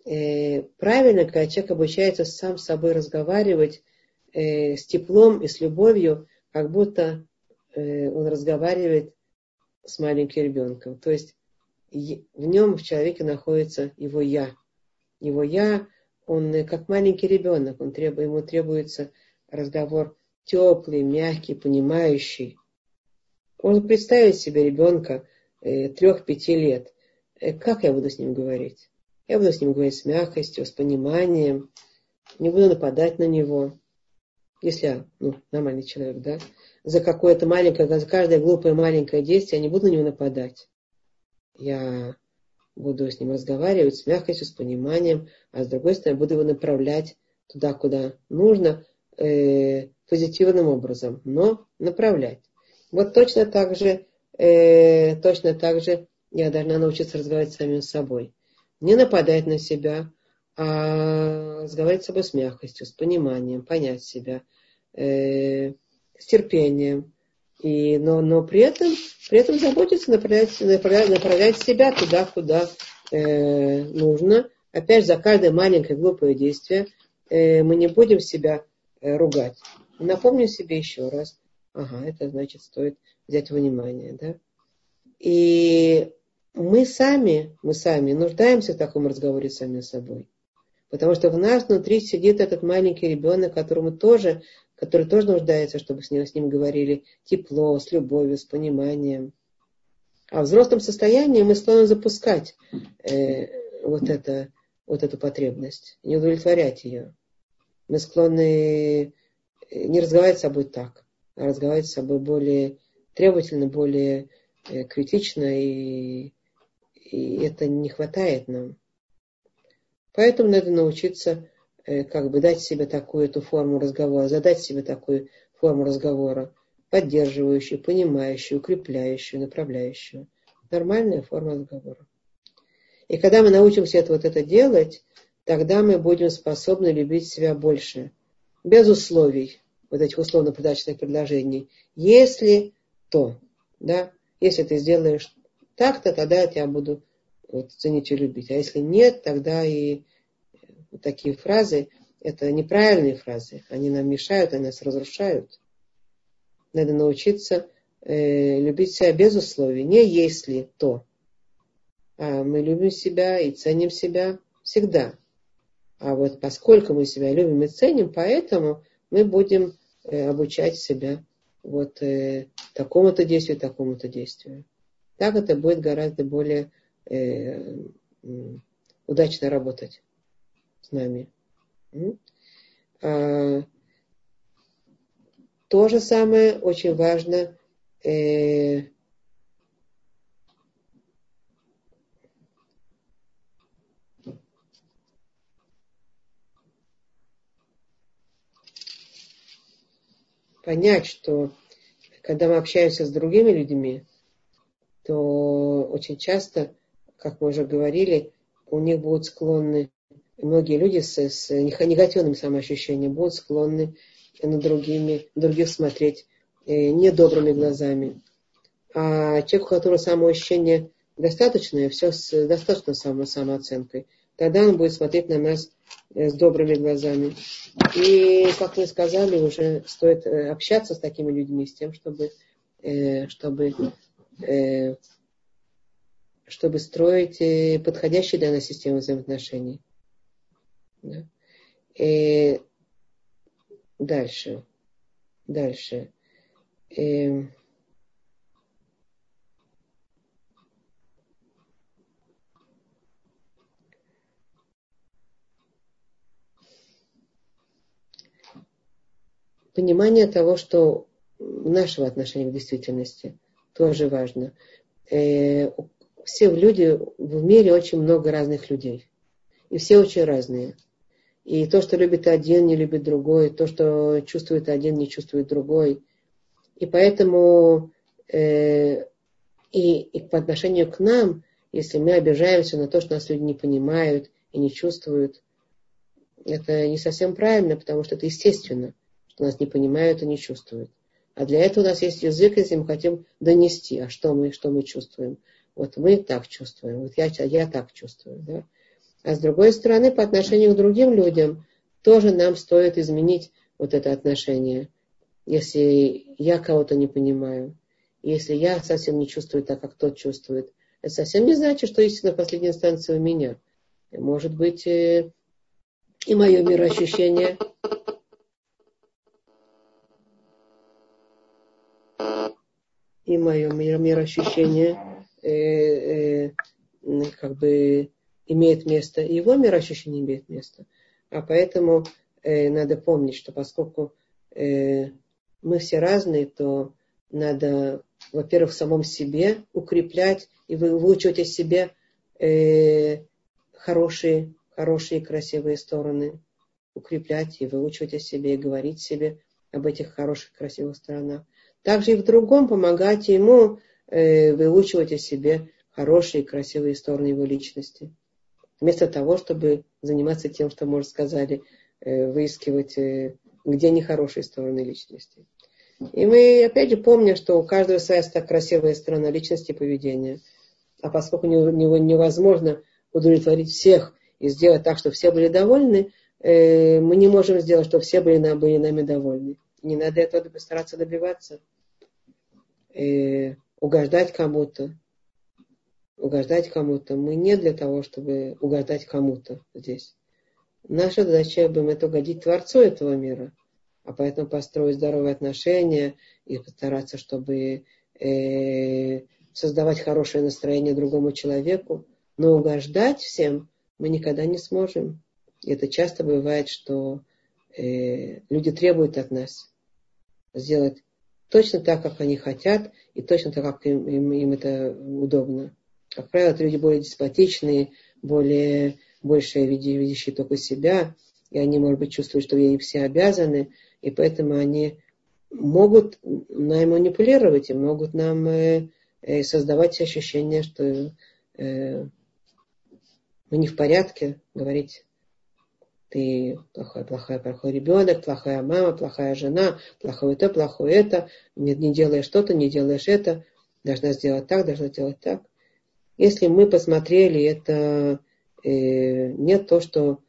Э, правильно, когда человек обучается сам с собой разговаривать э, с теплом и с любовью, как будто э, он разговаривает с маленьким ребенком. То есть в нем, в человеке находится его я. Его я, он как маленький ребенок, он требует, ему требуется разговор теплый, мягкий, понимающий. Можно представить себе ребенка э, трех-пяти лет. Э, как я буду с ним говорить? Я буду с ним говорить с мягкостью, с пониманием, не буду нападать на него. Если я ну, нормальный человек, да, за какое-то маленькое, за каждое глупое маленькое действие я не буду на него нападать. Я буду с ним разговаривать с мягкостью, с пониманием, а с другой стороны буду его направлять туда, куда нужно, э, позитивным образом, но направлять. Вот точно так же, э, точно так же я должна научиться разговаривать с самим собой. Не нападать на себя, а разговаривать с собой с мягкостью, с пониманием, понять себя, э, с терпением. И, но, но при этом, при этом заботиться, направлять, направлять, направлять себя туда, куда э, нужно. Опять за каждое маленькое глупое действие э, мы не будем себя э, ругать. Напомню себе еще раз, Ага, это значит стоит взять внимание, да? И мы сами, мы сами нуждаемся в таком разговоре с самим собой. Потому что в нас внутри сидит этот маленький ребенок, которому тоже, который тоже нуждается, чтобы с ним, с ним говорили тепло, с любовью, с пониманием. А в взрослом состоянии мы склонны запускать э, вот, это, вот эту потребность, не удовлетворять ее. Мы склонны не разговаривать с собой так разговаривать с собой более требовательно, более э, критично, и, и это не хватает нам. Поэтому надо научиться э, как бы дать себе такую эту форму разговора, задать себе такую форму разговора, поддерживающую, понимающую, укрепляющую, направляющую. Нормальная форма разговора. И когда мы научимся это, вот это делать, тогда мы будем способны любить себя больше. Без условий вот этих условно-придачных предложений. Если то, да, если ты сделаешь так-то, тогда я тебя буду вот, ценить и любить. А если нет, тогда и вот такие фразы, это неправильные фразы. Они нам мешают, они нас разрушают. Надо научиться э, любить себя без условий. Не если то. А мы любим себя и ценим себя всегда. А вот поскольку мы себя любим и ценим, поэтому мы будем э, обучать себя вот э, такому-то действию, такому-то действию. Так это будет гораздо более э, удачно работать с нами. А, то же самое очень важно э, понять, что когда мы общаемся с другими людьми, то очень часто, как мы уже говорили, у них будут склонны, многие люди с, с негативным самоощущением будут склонны на другими, других смотреть э, недобрыми глазами. А человек, у которого самоощущение достаточное, все с достаточно само, самооценкой, тогда он будет смотреть на нас э, с добрыми глазами. И, как мы сказали, уже стоит э, общаться с такими людьми, с тем, чтобы, э, чтобы, чтобы строить подходящие для нас системы взаимоотношений. Да. И дальше. Дальше. И, понимание того, что нашего отношения к действительности тоже важно. Э, все люди в мире очень много разных людей. И все очень разные. И то, что любит один, не любит другой, то, что чувствует один, не чувствует другой. И поэтому э, и, и по отношению к нам, если мы обижаемся на то, что нас люди не понимают и не чувствуют, это не совсем правильно, потому что это естественно что нас не понимают и не чувствуют. А для этого у нас есть язык, если мы хотим донести, а что мы, что мы чувствуем. Вот мы так чувствуем, вот я, я так чувствую. Да? А с другой стороны, по отношению к другим людям, тоже нам стоит изменить вот это отношение. Если я кого-то не понимаю, если я совсем не чувствую так, как тот чувствует, это совсем не значит, что истина в последней инстанции у меня. Может быть, э, и мое мироощущение и мое мироощущение э, э, как бы имеет место, и его мироощущение имеет место. А поэтому э, надо помнить, что поскольку э, мы все разные, то надо, во-первых, в самом себе укреплять и выучивать о себе э, хорошие, хорошие красивые стороны, укреплять и выучивать о себе, и говорить себе об этих хороших красивых сторонах. Также и в другом помогать ему э, выучивать о себе хорошие и красивые стороны его личности. Вместо того, чтобы заниматься тем, что мы уже сказали, э, выискивать, э, где нехорошие стороны личности. И мы, опять же, помним, что у каждого своя красивая сторона личности и поведения. А поскольку невозможно удовлетворить всех и сделать так, чтобы все были довольны, э, мы не можем сделать, чтобы все были, были нами довольны. Не надо этого стараться добиваться э, угождать кому-то. Угождать кому-то. Мы не для того, чтобы угождать кому-то здесь. Наша задача это угодить Творцу этого мира. А поэтому построить здоровые отношения и постараться, чтобы э, создавать хорошее настроение другому человеку. Но угождать всем мы никогда не сможем. И это часто бывает, что э, люди требуют от нас сделать точно так, как они хотят, и точно так, как им, им, им это удобно. Как правило, это люди более деспотичные, более, больше видящие только себя, и они, может быть, чувствуют, что ей все обязаны, и поэтому они могут нам манипулировать и могут нам э, э, создавать ощущение, что э, мы не в порядке, говорить ты плохой, плохой, плохой ребенок, плохая мама, плохая жена, плохое это, плохое это, не, не делаешь что-то, не делаешь это, должна сделать так, должна сделать так. Если мы посмотрели, это э, не то, что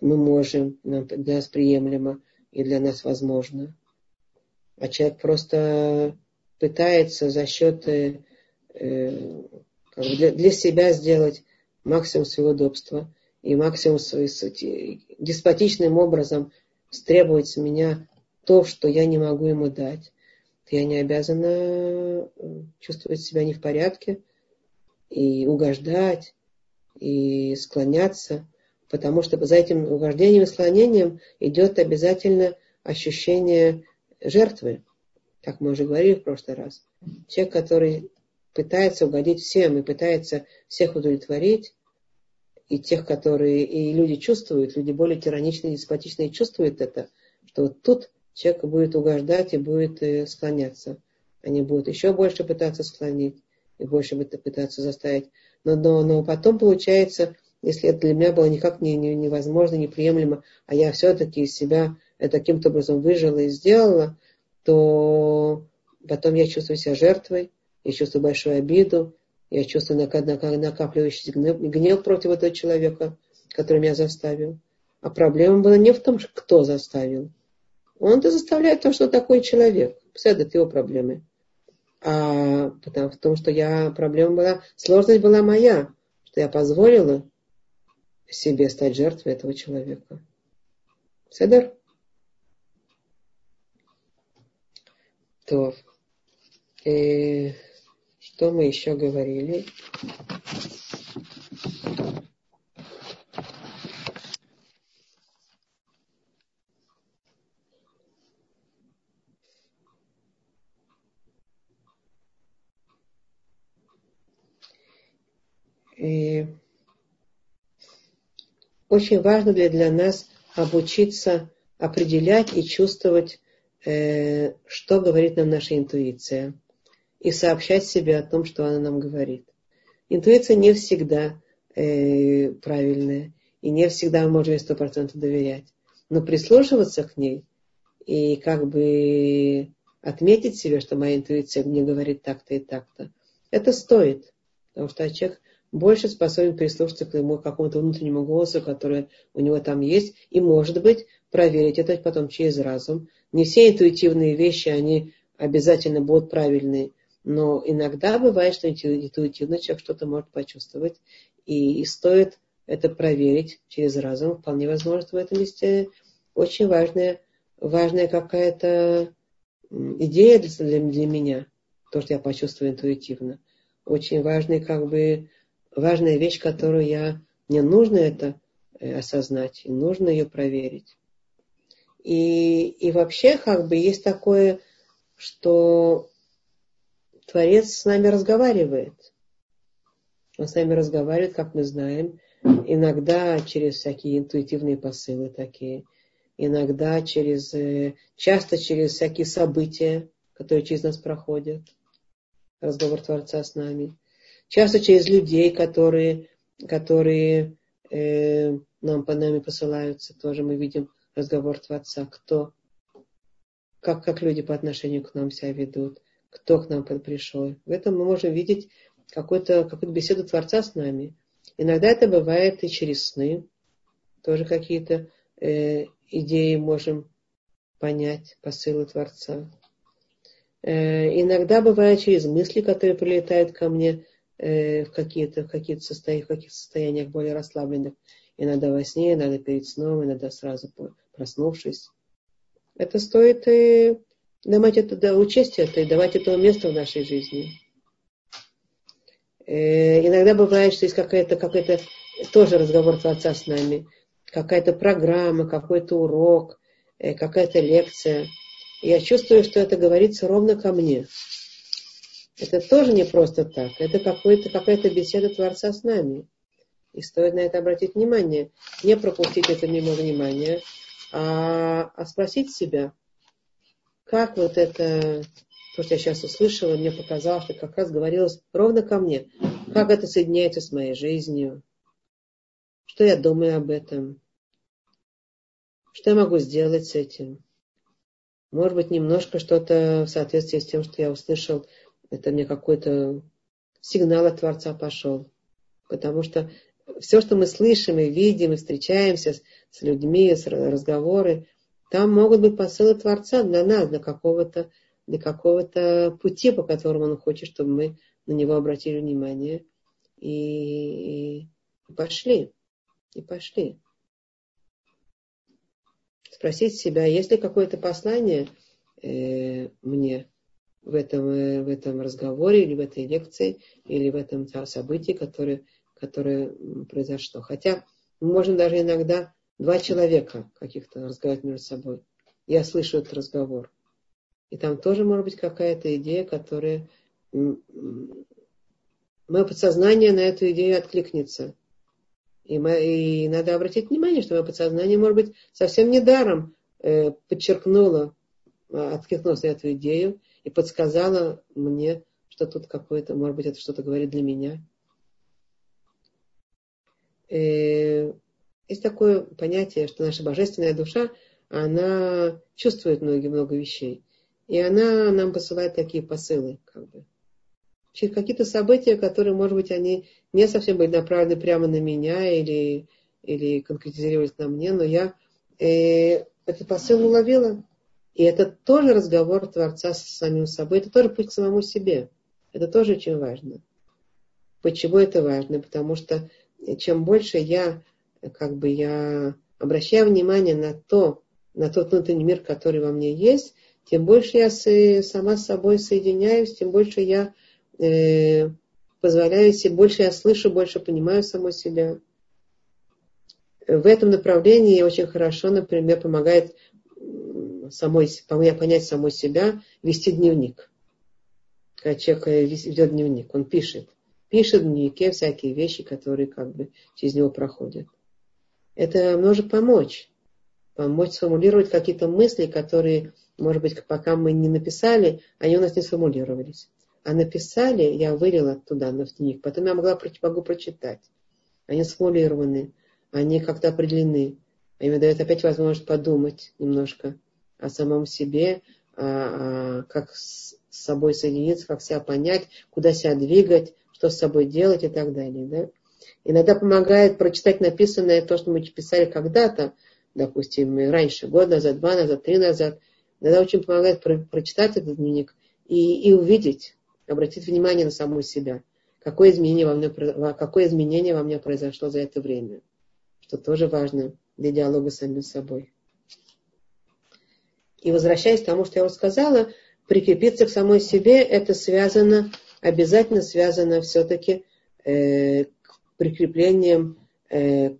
мы можем, для нас приемлемо и для нас возможно. А человек просто пытается за счет э, э для, для себя сделать максимум своего удобства и максимум деспотичным образом стребовать с меня то, что я не могу ему дать, то я не обязана э, чувствовать себя не в порядке и угождать, и склоняться, потому что за этим угождением и склонением идет обязательно ощущение жертвы, как мы уже говорили в прошлый раз. Человек, который пытается угодить всем и пытается всех удовлетворить, и тех, которые, и люди чувствуют, люди более тираничные, деспотичные чувствуют это, что вот тут человек будет угождать и будет э, склоняться. Они будут еще больше пытаться склонить и больше пытаться заставить. Но, но, но потом получается, если это для меня было никак не, не, невозможно, неприемлемо, а я все-таки из себя это каким-то образом выжила и сделала, то потом я чувствую себя жертвой, я чувствую большую обиду, я чувствую накапливающийся гнев, гнев против этого человека, который меня заставил. А проблема была не в том, кто заставил. Он-то заставляет то, что такой человек. Это его проблемы. А потому, в том, что я, проблема была, сложность была моя, что я позволила себе стать жертвой этого человека. Седер? То. И что мы еще говорили? И очень важно для, для нас обучиться определять и чувствовать, э, что говорит нам наша интуиция и сообщать себе о том, что она нам говорит. Интуиция не всегда э, правильная, и не всегда можем ей сто процентов доверять. Но прислушиваться к ней и как бы отметить себе, что моя интуиция мне говорит так-то и так-то, это стоит. Потому что человек больше способен прислушаться к ему какому-то внутреннему голосу, который у него там есть, и, может быть, проверить это потом через разум. Не все интуитивные вещи, они обязательно будут правильные, но иногда бывает, что интуитивно человек что-то может почувствовать, и, и стоит это проверить через разум. Вполне возможно, в этом месте очень важная, важная какая-то идея для, для меня, то, что я почувствую интуитивно. Очень важная, как бы, важная вещь, которую я, мне нужно это э, осознать, и нужно ее проверить. И, и вообще, как бы, есть такое, что Творец с нами разговаривает. Он с нами разговаривает, как мы знаем, иногда через всякие интуитивные посылы такие, иногда через, э, часто через всякие события, которые через нас проходят, разговор Творца с нами, часто через людей, которые, которые э, нам по нами посылаются, тоже мы видим разговор Творца, кто, как, как люди по отношению к нам себя ведут, кто к нам пришел. В этом мы можем видеть какую-то какую беседу Творца с нами. Иногда это бывает и через сны. Тоже какие-то э, идеи можем понять, посылы Творца. Э, иногда бывает через мысли, которые прилетают ко мне э, в какие-то какие состояния, в каких состояниях более расслабленных. Иногда во сне, иногда перед сном, иногда сразу проснувшись. Это стоит и давать это, учесть это и давать этому место в нашей жизни. Э, иногда бывает, что есть какая-то, какой-то тоже разговор Творца с нами, какая-то программа, какой-то урок, э, какая-то лекция. Я чувствую, что это говорится ровно ко мне. Это тоже не просто так. Это какой-то, какая-то беседа Творца с нами. И стоит на это обратить внимание. Не пропустить это мимо внимания, а, а спросить себя – как вот это, то, что я сейчас услышала, мне показалось, что как раз говорилось ровно ко мне. Как это соединяется с моей жизнью? Что я думаю об этом? Что я могу сделать с этим? Может быть, немножко что-то в соответствии с тем, что я услышал, это мне какой-то сигнал от Творца пошел. Потому что все, что мы слышим и видим, и встречаемся с, людьми, с разговоры, там могут быть посылы Творца для нас, для какого-то для какого-то пути, по которому он хочет, чтобы мы на него обратили внимание. И, и пошли. И пошли. спросить себя, есть ли какое-то послание э, мне в этом, э, в этом разговоре, или в этой лекции, или в этом событии, которое, которое произошло. Хотя можем даже иногда два человека каких-то разговаривать между собой. Я слышу этот разговор. И там тоже может быть какая-то идея, которая мое подсознание на эту идею откликнется. И, мы, и надо обратить внимание, что мое подсознание, может быть, совсем недаром э, подчеркнуло, а, откликнулось на эту идею и подсказало мне, что тут какое-то, может быть, это что-то говорит для меня. Э, есть такое понятие, что наша божественная душа, она чувствует много-много вещей. И она нам посылает такие посылы, как бы через какие-то события, которые, может быть, они не совсем были направлены прямо на меня или, или конкретизировались на мне, но я э, этот посыл уловила. И это тоже разговор Творца с самим собой, это тоже путь к самому себе. Это тоже очень важно. Почему это важно? Потому что чем больше я, как бы я обращаю внимание на то, на тот внутренний мир, который во мне есть, тем больше я сама с собой соединяюсь, тем больше я э, позволяю себе, больше я слышу, больше понимаю саму себя. В этом направлении очень хорошо, например, помогает самой, понять самой себя, вести дневник. Когда человек э, ведет дневник, он пишет. Пишет в дневнике всякие вещи, которые как бы через него проходят. Это может помочь. Помочь сформулировать какие-то мысли, которые, может быть, пока мы не написали, они у нас не сформулировались. А написали, я вылила туда на книг, потом я могла, могу прочитать. Они сформулированы, они как-то определены. Они мне дают опять возможность подумать немножко о самом себе, о, о, как с собой соединиться, как себя понять, куда себя двигать, что с собой делать и так далее. Да? Иногда помогает прочитать написанное то, что мы писали когда-то, допустим, раньше, год назад, два назад, три назад. Иногда очень помогает про прочитать этот дневник и, и увидеть, обратить внимание на саму себя. Какое изменение, во мне, какое изменение во мне произошло за это время. Что тоже важно для диалога с самим собой. И возвращаясь к тому, что я уже сказала, прикрепиться к самой себе, это связано, обязательно связано все-таки э, прикреплением э,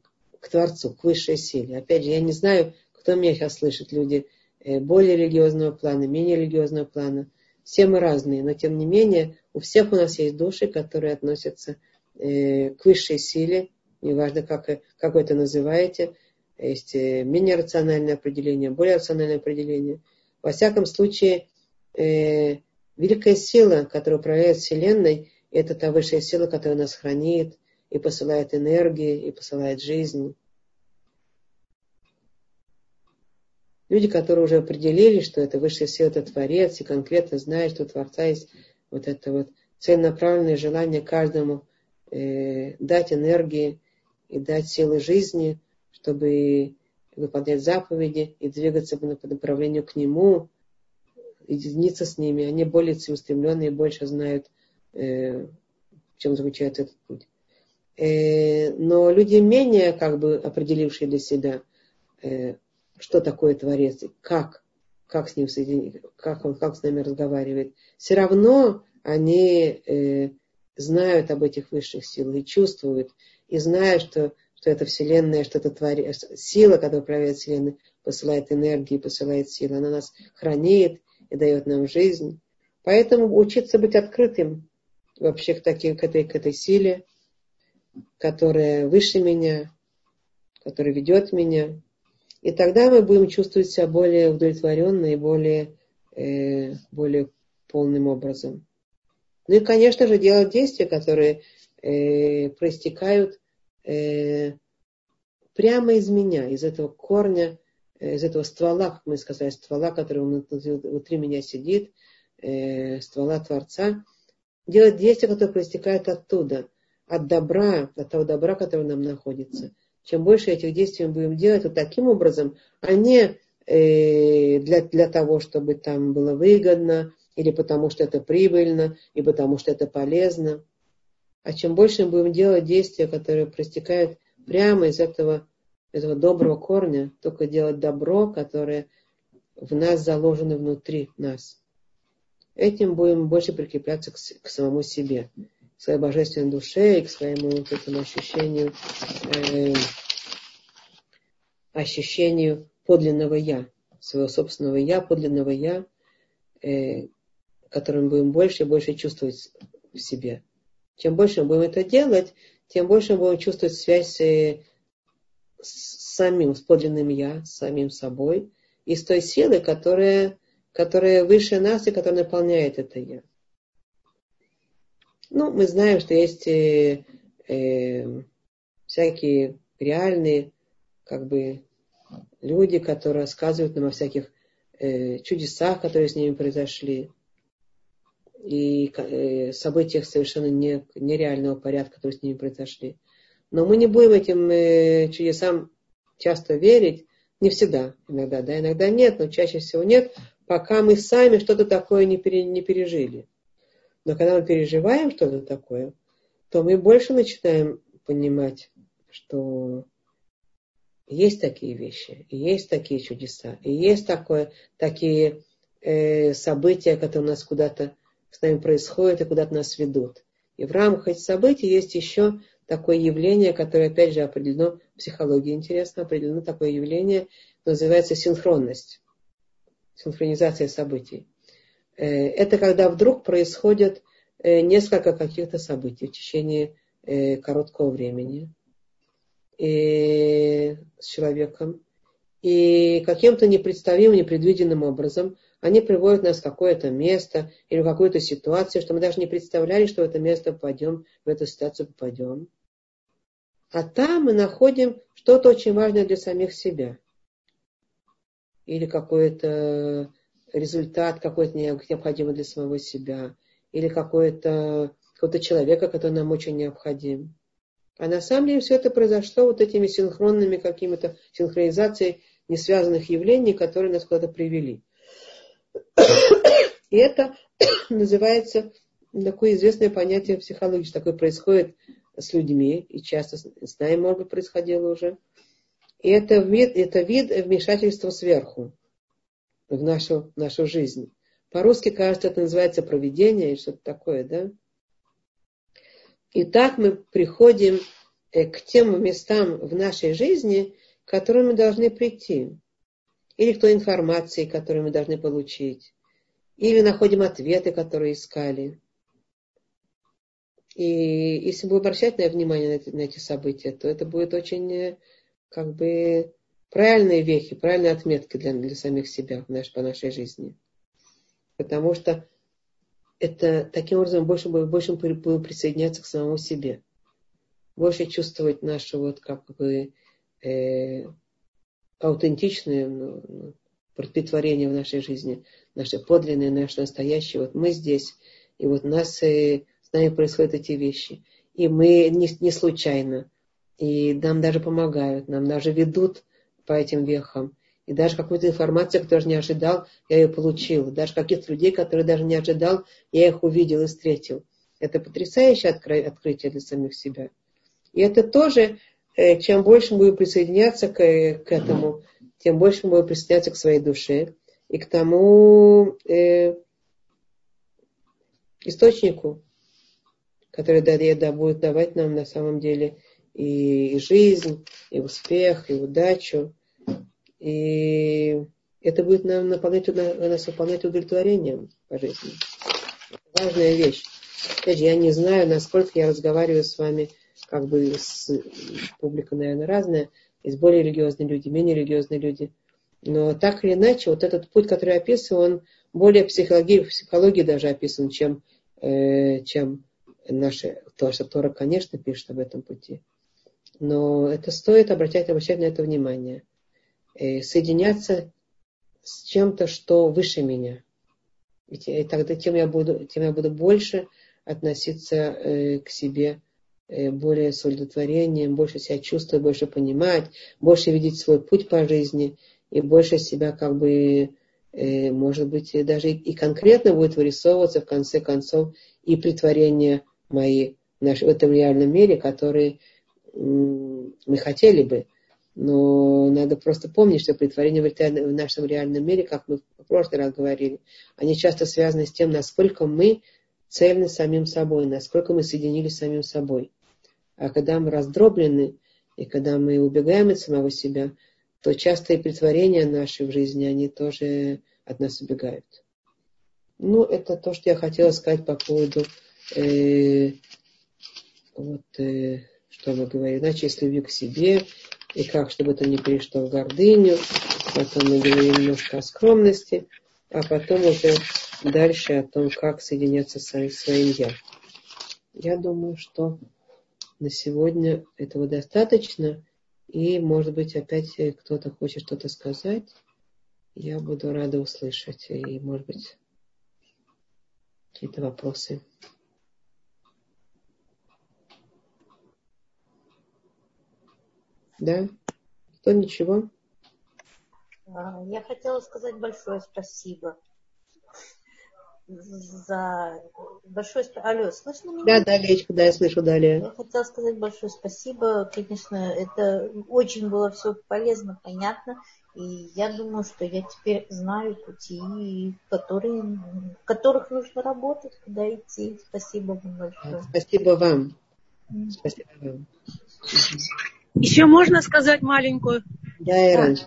к Творцу, к высшей силе. Опять же, я не знаю, кто меня сейчас слышит, люди э, более религиозного плана, менее религиозного плана. Все мы разные, но тем не менее у всех у нас есть души, которые относятся э, к высшей силе, неважно, как, как вы это называете, есть э, менее рациональное определение, более рациональное определение. Во всяком случае, э, великая сила, которая управляет Вселенной, это та высшая сила, которая нас хранит и посылает энергии, и посылает жизнь. Люди, которые уже определили, что это высшая сила, это Творец, и конкретно знают, что у Творца есть вот это вот целенаправленное желание каждому э, дать энергии и дать силы жизни, чтобы выполнять заповеди и двигаться по направлению к Нему, единиться с ними. Они более целеустремленные, больше знают, э, в чем заключается этот путь. Э, но люди менее как бы определившие для себя, э, что такое Творец, как, как с ним соединить, как он, как с нами разговаривает, все равно они э, знают об этих высших силах и чувствуют, и знают, что, что это Вселенная, что это творец, сила, которая управляет Вселенной, посылает энергии, посылает силы. Она нас хранит и дает нам жизнь. Поэтому учиться быть открытым вообще к, таким, к, этой, к этой силе, которая выше меня, которая ведет меня, и тогда мы будем чувствовать себя более удовлетворенно и более, э, более полным образом. Ну и, конечно же, делать действия, которые э, проистекают э, прямо из меня, из этого корня, э, из этого ствола, как мы сказали, ствола, который внутри меня сидит, э, ствола Творца. Делать действия, которые проистекают оттуда, от добра, от того добра, который нам находится – чем больше этих действий мы будем делать вот таким образом, а не э, для, для того, чтобы там было выгодно, или потому что это прибыльно, и потому что это полезно. А чем больше мы будем делать действия, которые проистекают прямо из этого этого доброго корня, только делать добро, которое в нас заложено внутри нас. Этим будем больше прикрепляться к, к самому себе, своей божественной душе и к своему вот этому ощущению, э, ощущению подлинного я, своего собственного я, подлинного я, э, которым мы будем больше и больше чувствовать в себе. Чем больше мы будем это делать, тем больше мы будем чувствовать связь э, с самим, с подлинным я, с самим собой и с той силой, которая, которая выше нас и которая наполняет это я. Ну, мы знаем, что есть э, э, всякие реальные как бы люди, которые рассказывают нам о всяких э, чудесах, которые с ними произошли и э, событиях совершенно не, нереального порядка, которые с ними произошли. Но мы не будем этим э, чудесам часто верить, не всегда, иногда, да, иногда нет, но чаще всего нет, пока мы сами что-то такое не, пере, не пережили. Но когда мы переживаем что-то такое, то мы больше начинаем понимать, что есть такие вещи, и есть такие чудеса, и есть такое, такие э, события, которые у нас куда-то с нами происходят и куда-то нас ведут. И в рамках этих событий есть еще такое явление, которое, опять же, определено в психологии, интересно, определено такое явление, называется синхронность, синхронизация событий. Э, это когда вдруг происходит э, несколько каких-то событий в течение э, короткого времени и с человеком, и каким-то непредставимым, непредвиденным образом они приводят нас в какое-то место или в какую-то ситуацию, что мы даже не представляли, что в это место попадем, в эту ситуацию попадем. А там мы находим что-то очень важное для самих себя. Или какой-то результат какой-то необходимый для самого себя. Или какой-то какого-то человека, который нам очень необходим. А на самом деле все это произошло вот этими синхронными какими-то синхронизацией несвязанных явлений, которые нас куда-то привели. И это называется такое известное понятие в психологии, что такое происходит с людьми, и часто с нами, может быть, происходило уже. И это вид, это вид вмешательства сверху в нашу, нашу жизнь. По-русски, кажется, это называется проведение и что-то такое, да? И так мы приходим э, к тем местам в нашей жизни, к которым мы должны прийти. Или к той информации, которую мы должны получить. Или находим ответы, которые искали. И если мы обращать на внимание на эти, на эти события, то это будет очень э, как бы правильные вехи, правильные отметки для, для самих себя в наш, по нашей жизни. Потому что это таким образом больше, больше будем присоединяться к самому себе. Больше чувствовать наше вот как бы э, аутентичное ну, ну, притворение в нашей жизни, наше подлинное, наше настоящее. Вот мы здесь, и вот нас, э, с нами происходят эти вещи. И мы не, не случайно. И нам даже помогают, нам даже ведут по этим вехам. И даже какую-то информацию, которую не ожидал, я ее получил. Даже каких-то людей, которые даже не ожидал, я их увидел и встретил. Это потрясающее открытие для самих себя. И это тоже, э, чем больше мы будем присоединяться к, к этому, тем больше мы будем присоединяться к своей душе и к тому э, источнику, который да, да, будет давать нам на самом деле и жизнь, и успех, и удачу, и это будет нам наполнять, нас наполнять удовлетворением по жизни. Важная вещь. Опять же, я не знаю, насколько я разговариваю с вами, как бы с публикой, наверное, разная. Есть более религиозные люди, менее религиозные люди. Но так или иначе, вот этот путь, который я описываю, он более психологии, в психологии даже описан, чем, э, чем наши, то, что Тора, конечно, пишет об этом пути. Но это стоит обращать, обращать на это внимание. Э, соединяться с чем-то, что выше меня. И тогда тем я буду, тем я буду больше относиться э, к себе э, более с удовлетворением, больше себя чувствовать, больше понимать, больше видеть свой путь по жизни и больше себя как бы, может быть, даже и конкретно будет вырисовываться в конце концов и притворение мои в этом реальном мире, который мы хотели бы Но надо просто помнить, что притворение в нашем реальном мире, как мы в прошлый раз говорили, они часто связаны с тем, насколько мы цельны самим собой, насколько мы соединились с самим собой. А когда мы раздроблены, и когда мы убегаем от самого себя, то часто и притворения наши в жизни, они тоже от нас убегают. Ну, это то, что я хотела сказать по поводу, э, вот, э, что мы говорили, начать с любви к себе, и как, чтобы это не перешло в гордыню. Потом мы говорим немножко о скромности, а потом уже дальше о том, как соединяться с своим «я». Я думаю, что на сегодня этого достаточно. И, может быть, опять кто-то хочет что-то сказать. Я буду рада услышать. И, может быть, какие-то вопросы. Да? Кто ничего? А, я хотела сказать большое спасибо за большое спасибо. Алло, слышно меня? Да, да, Лечка, да, я слышу далее. Я хотела сказать большое спасибо. Конечно, это очень было все полезно, понятно. И я думаю, что я теперь знаю пути, которые, в которых нужно работать, куда идти. Спасибо вам большое. Спасибо вам. Спасибо вам. Еще можно сказать маленькую? Да, и раньше.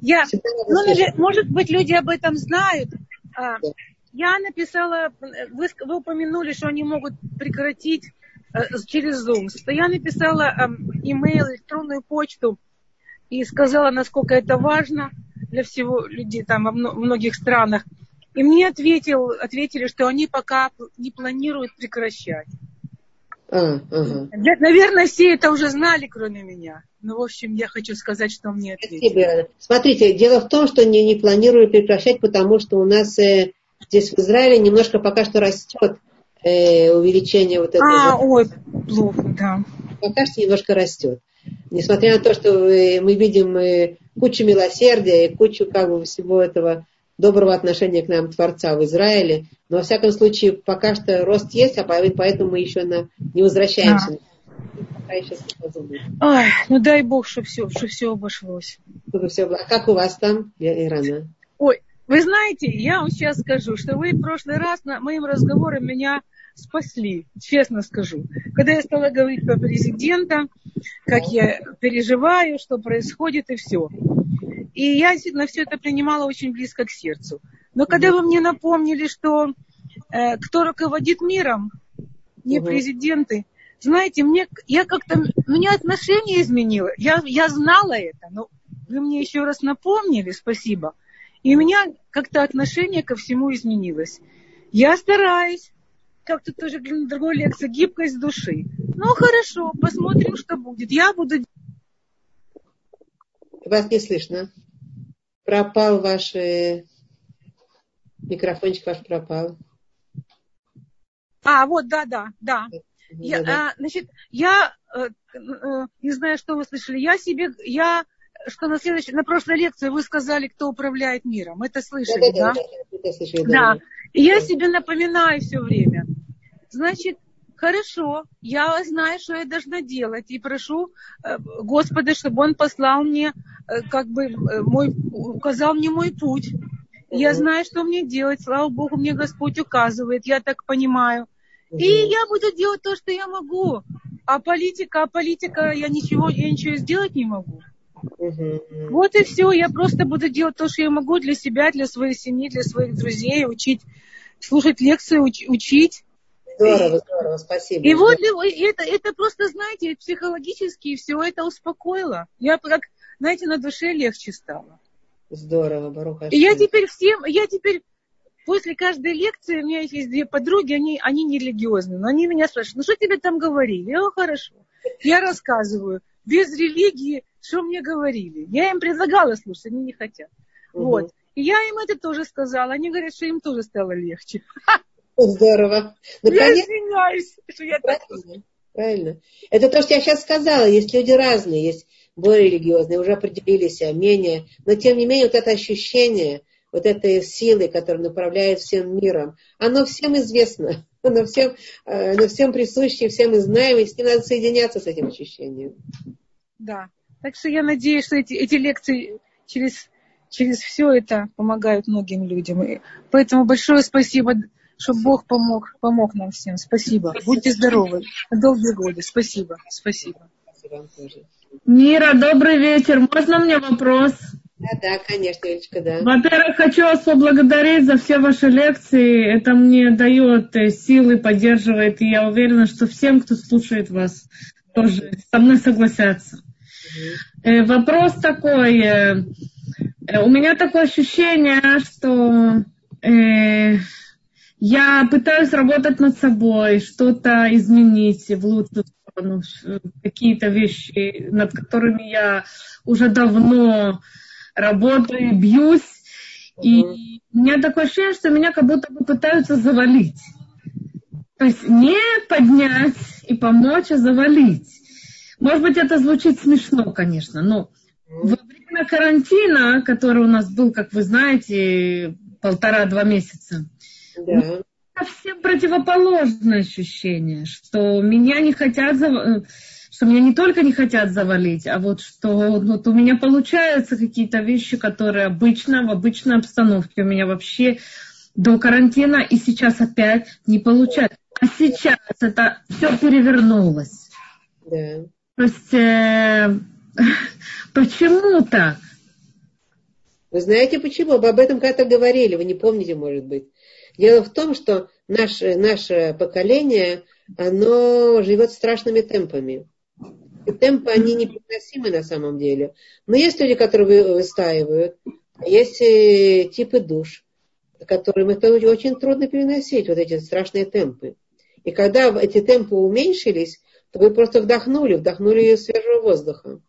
Я, ну, может быть, люди об этом знают. А, да. Я написала, вы, вы упомянули, что они могут прекратить э, через Zoom. Я написала э, имейл, электронную почту и сказала, насколько это важно для всего людей там во многих странах. И мне ответил, ответили, что они пока не планируют прекращать. Ага. Наверное, все это уже знали, кроме меня. Ну, в общем, я хочу сказать, что мне ответили. Спасибо. Смотрите, дело в том, что не, не планирую прекращать, потому что у нас э, здесь в Израиле немножко пока что растет э, увеличение вот этого. А, ой, плохо, да. Пока что немножко растет. Несмотря на то, что э, мы видим э, кучу милосердия и кучу как бы всего этого доброго отношения к нам Творца в Израиле, но во всяком случае пока что рост есть, а поэтому мы еще на, не возвращаемся. Ой, ну дай Бог, чтобы все, чтобы все обошлось. Чтобы все, а как у вас там, Ирана? Ой, вы знаете, я вам сейчас скажу, что вы в прошлый раз на моим разговором меня спасли, честно скажу. Когда я стала говорить про президента, как я переживаю, что происходит и все. И я на все это принимала очень близко к сердцу. Но когда вы мне напомнили, что э, кто руководит миром, не президенты, знаете, мне, я как-то, у меня отношение изменило. Я, я знала это, но вы мне еще раз напомнили, спасибо. И у меня как-то отношение ко всему изменилось. Я стараюсь, как-то тоже на другой лекции, гибкость души. Ну, хорошо, посмотрим, что будет. Я буду... Вас не слышно. Пропал ваш... Э, микрофончик ваш пропал. А, вот, да, да, да. Я, а, значит, я э, э, не знаю, что вы слышали. Я себе, я что на следующей, на прошлой лекции вы сказали, кто управляет миром. Это слышали, да? Да, да, да, слышали, да. да. И я себе напоминаю все время. Значит, хорошо, я знаю, что я должна делать. И прошу э, Господа, чтобы Он послал мне, э, как бы, э, мой, указал мне мой путь. Я знаю, что мне делать. Слава Богу, мне Господь указывает, я так понимаю. И я буду делать то, что я могу. А политика, а политика, я ничего, я ничего сделать не могу. Вот и все. Я просто буду делать то, что я могу для себя, для своей семьи, для своих друзей, учить, слушать лекции, уч, учить. Здорово, здорово, спасибо. И вот это, это просто, знаете, психологически все это успокоило. Я как, знаете, на душе легче стало. Здорово, Баруха. И я теперь всем, я теперь после каждой лекции, у меня есть две подруги, они, они не религиозные, но они меня спрашивают, ну что тебе там говорили? Я, хорошо. Я рассказываю. Без религии что мне говорили. Я им предлагала слушать, они не хотят. Угу. Вот. И я им это тоже сказала. Они говорят, что им тоже стало легче. Здорово. Ну, я извиняюсь, что я так Правильно. Это то, что я сейчас сказала. Есть люди разные, есть более религиозные, уже определились, а менее. Но тем не менее, вот это ощущение, вот этой силы, которая направляет всем миром, оно всем известно. Оно всем, э, оно всем присуще, всем мы знаем, и с ним надо соединяться с этим ощущением. Да. Так что я надеюсь, что эти, эти лекции через, через все это помогают многим людям. И поэтому большое спасибо, чтобы Бог помог, помог нам всем. Спасибо. Будьте здоровы. Долгие годы. Спасибо. Спасибо. Мира, добрый вечер. Можно мне вопрос? Да, да, конечно, Элечка, да. Во-первых, хочу вас поблагодарить за все ваши лекции. Это мне дает э, силы, поддерживает. И я уверена, что всем, кто слушает вас, тоже со мной согласятся. Угу. Вопрос такой. Э, у меня такое ощущение, что э, я пытаюсь работать над собой, что-то изменить в лучшую сторону, какие-то вещи, над которыми я уже давно работаю, бьюсь. И у меня такое ощущение, что меня как будто бы пытаются завалить. То есть не поднять и помочь, а завалить. Может быть, это звучит смешно, конечно, но во время карантина, который у нас был, как вы знаете, полтора-два месяца, да. совсем противоположное ощущение, что меня не хотят завалить что меня не только не хотят завалить, а вот что вот у меня получаются какие-то вещи, которые обычно, в обычной обстановке у меня вообще до карантина и сейчас опять не получается. А сейчас это все перевернулось. Да. То есть э, почему так? Вы знаете почему? Об этом когда-то говорили, вы не помните, может быть. Дело в том, что наше, наше поколение, оно живет страшными темпами. И темпы, они непереносимы на самом деле. Но есть люди, которые выстаивают, а есть э, типы душ, которым это очень трудно переносить, вот эти страшные темпы. И когда эти темпы уменьшились, то вы просто вдохнули, вдохнули свежего воздуха.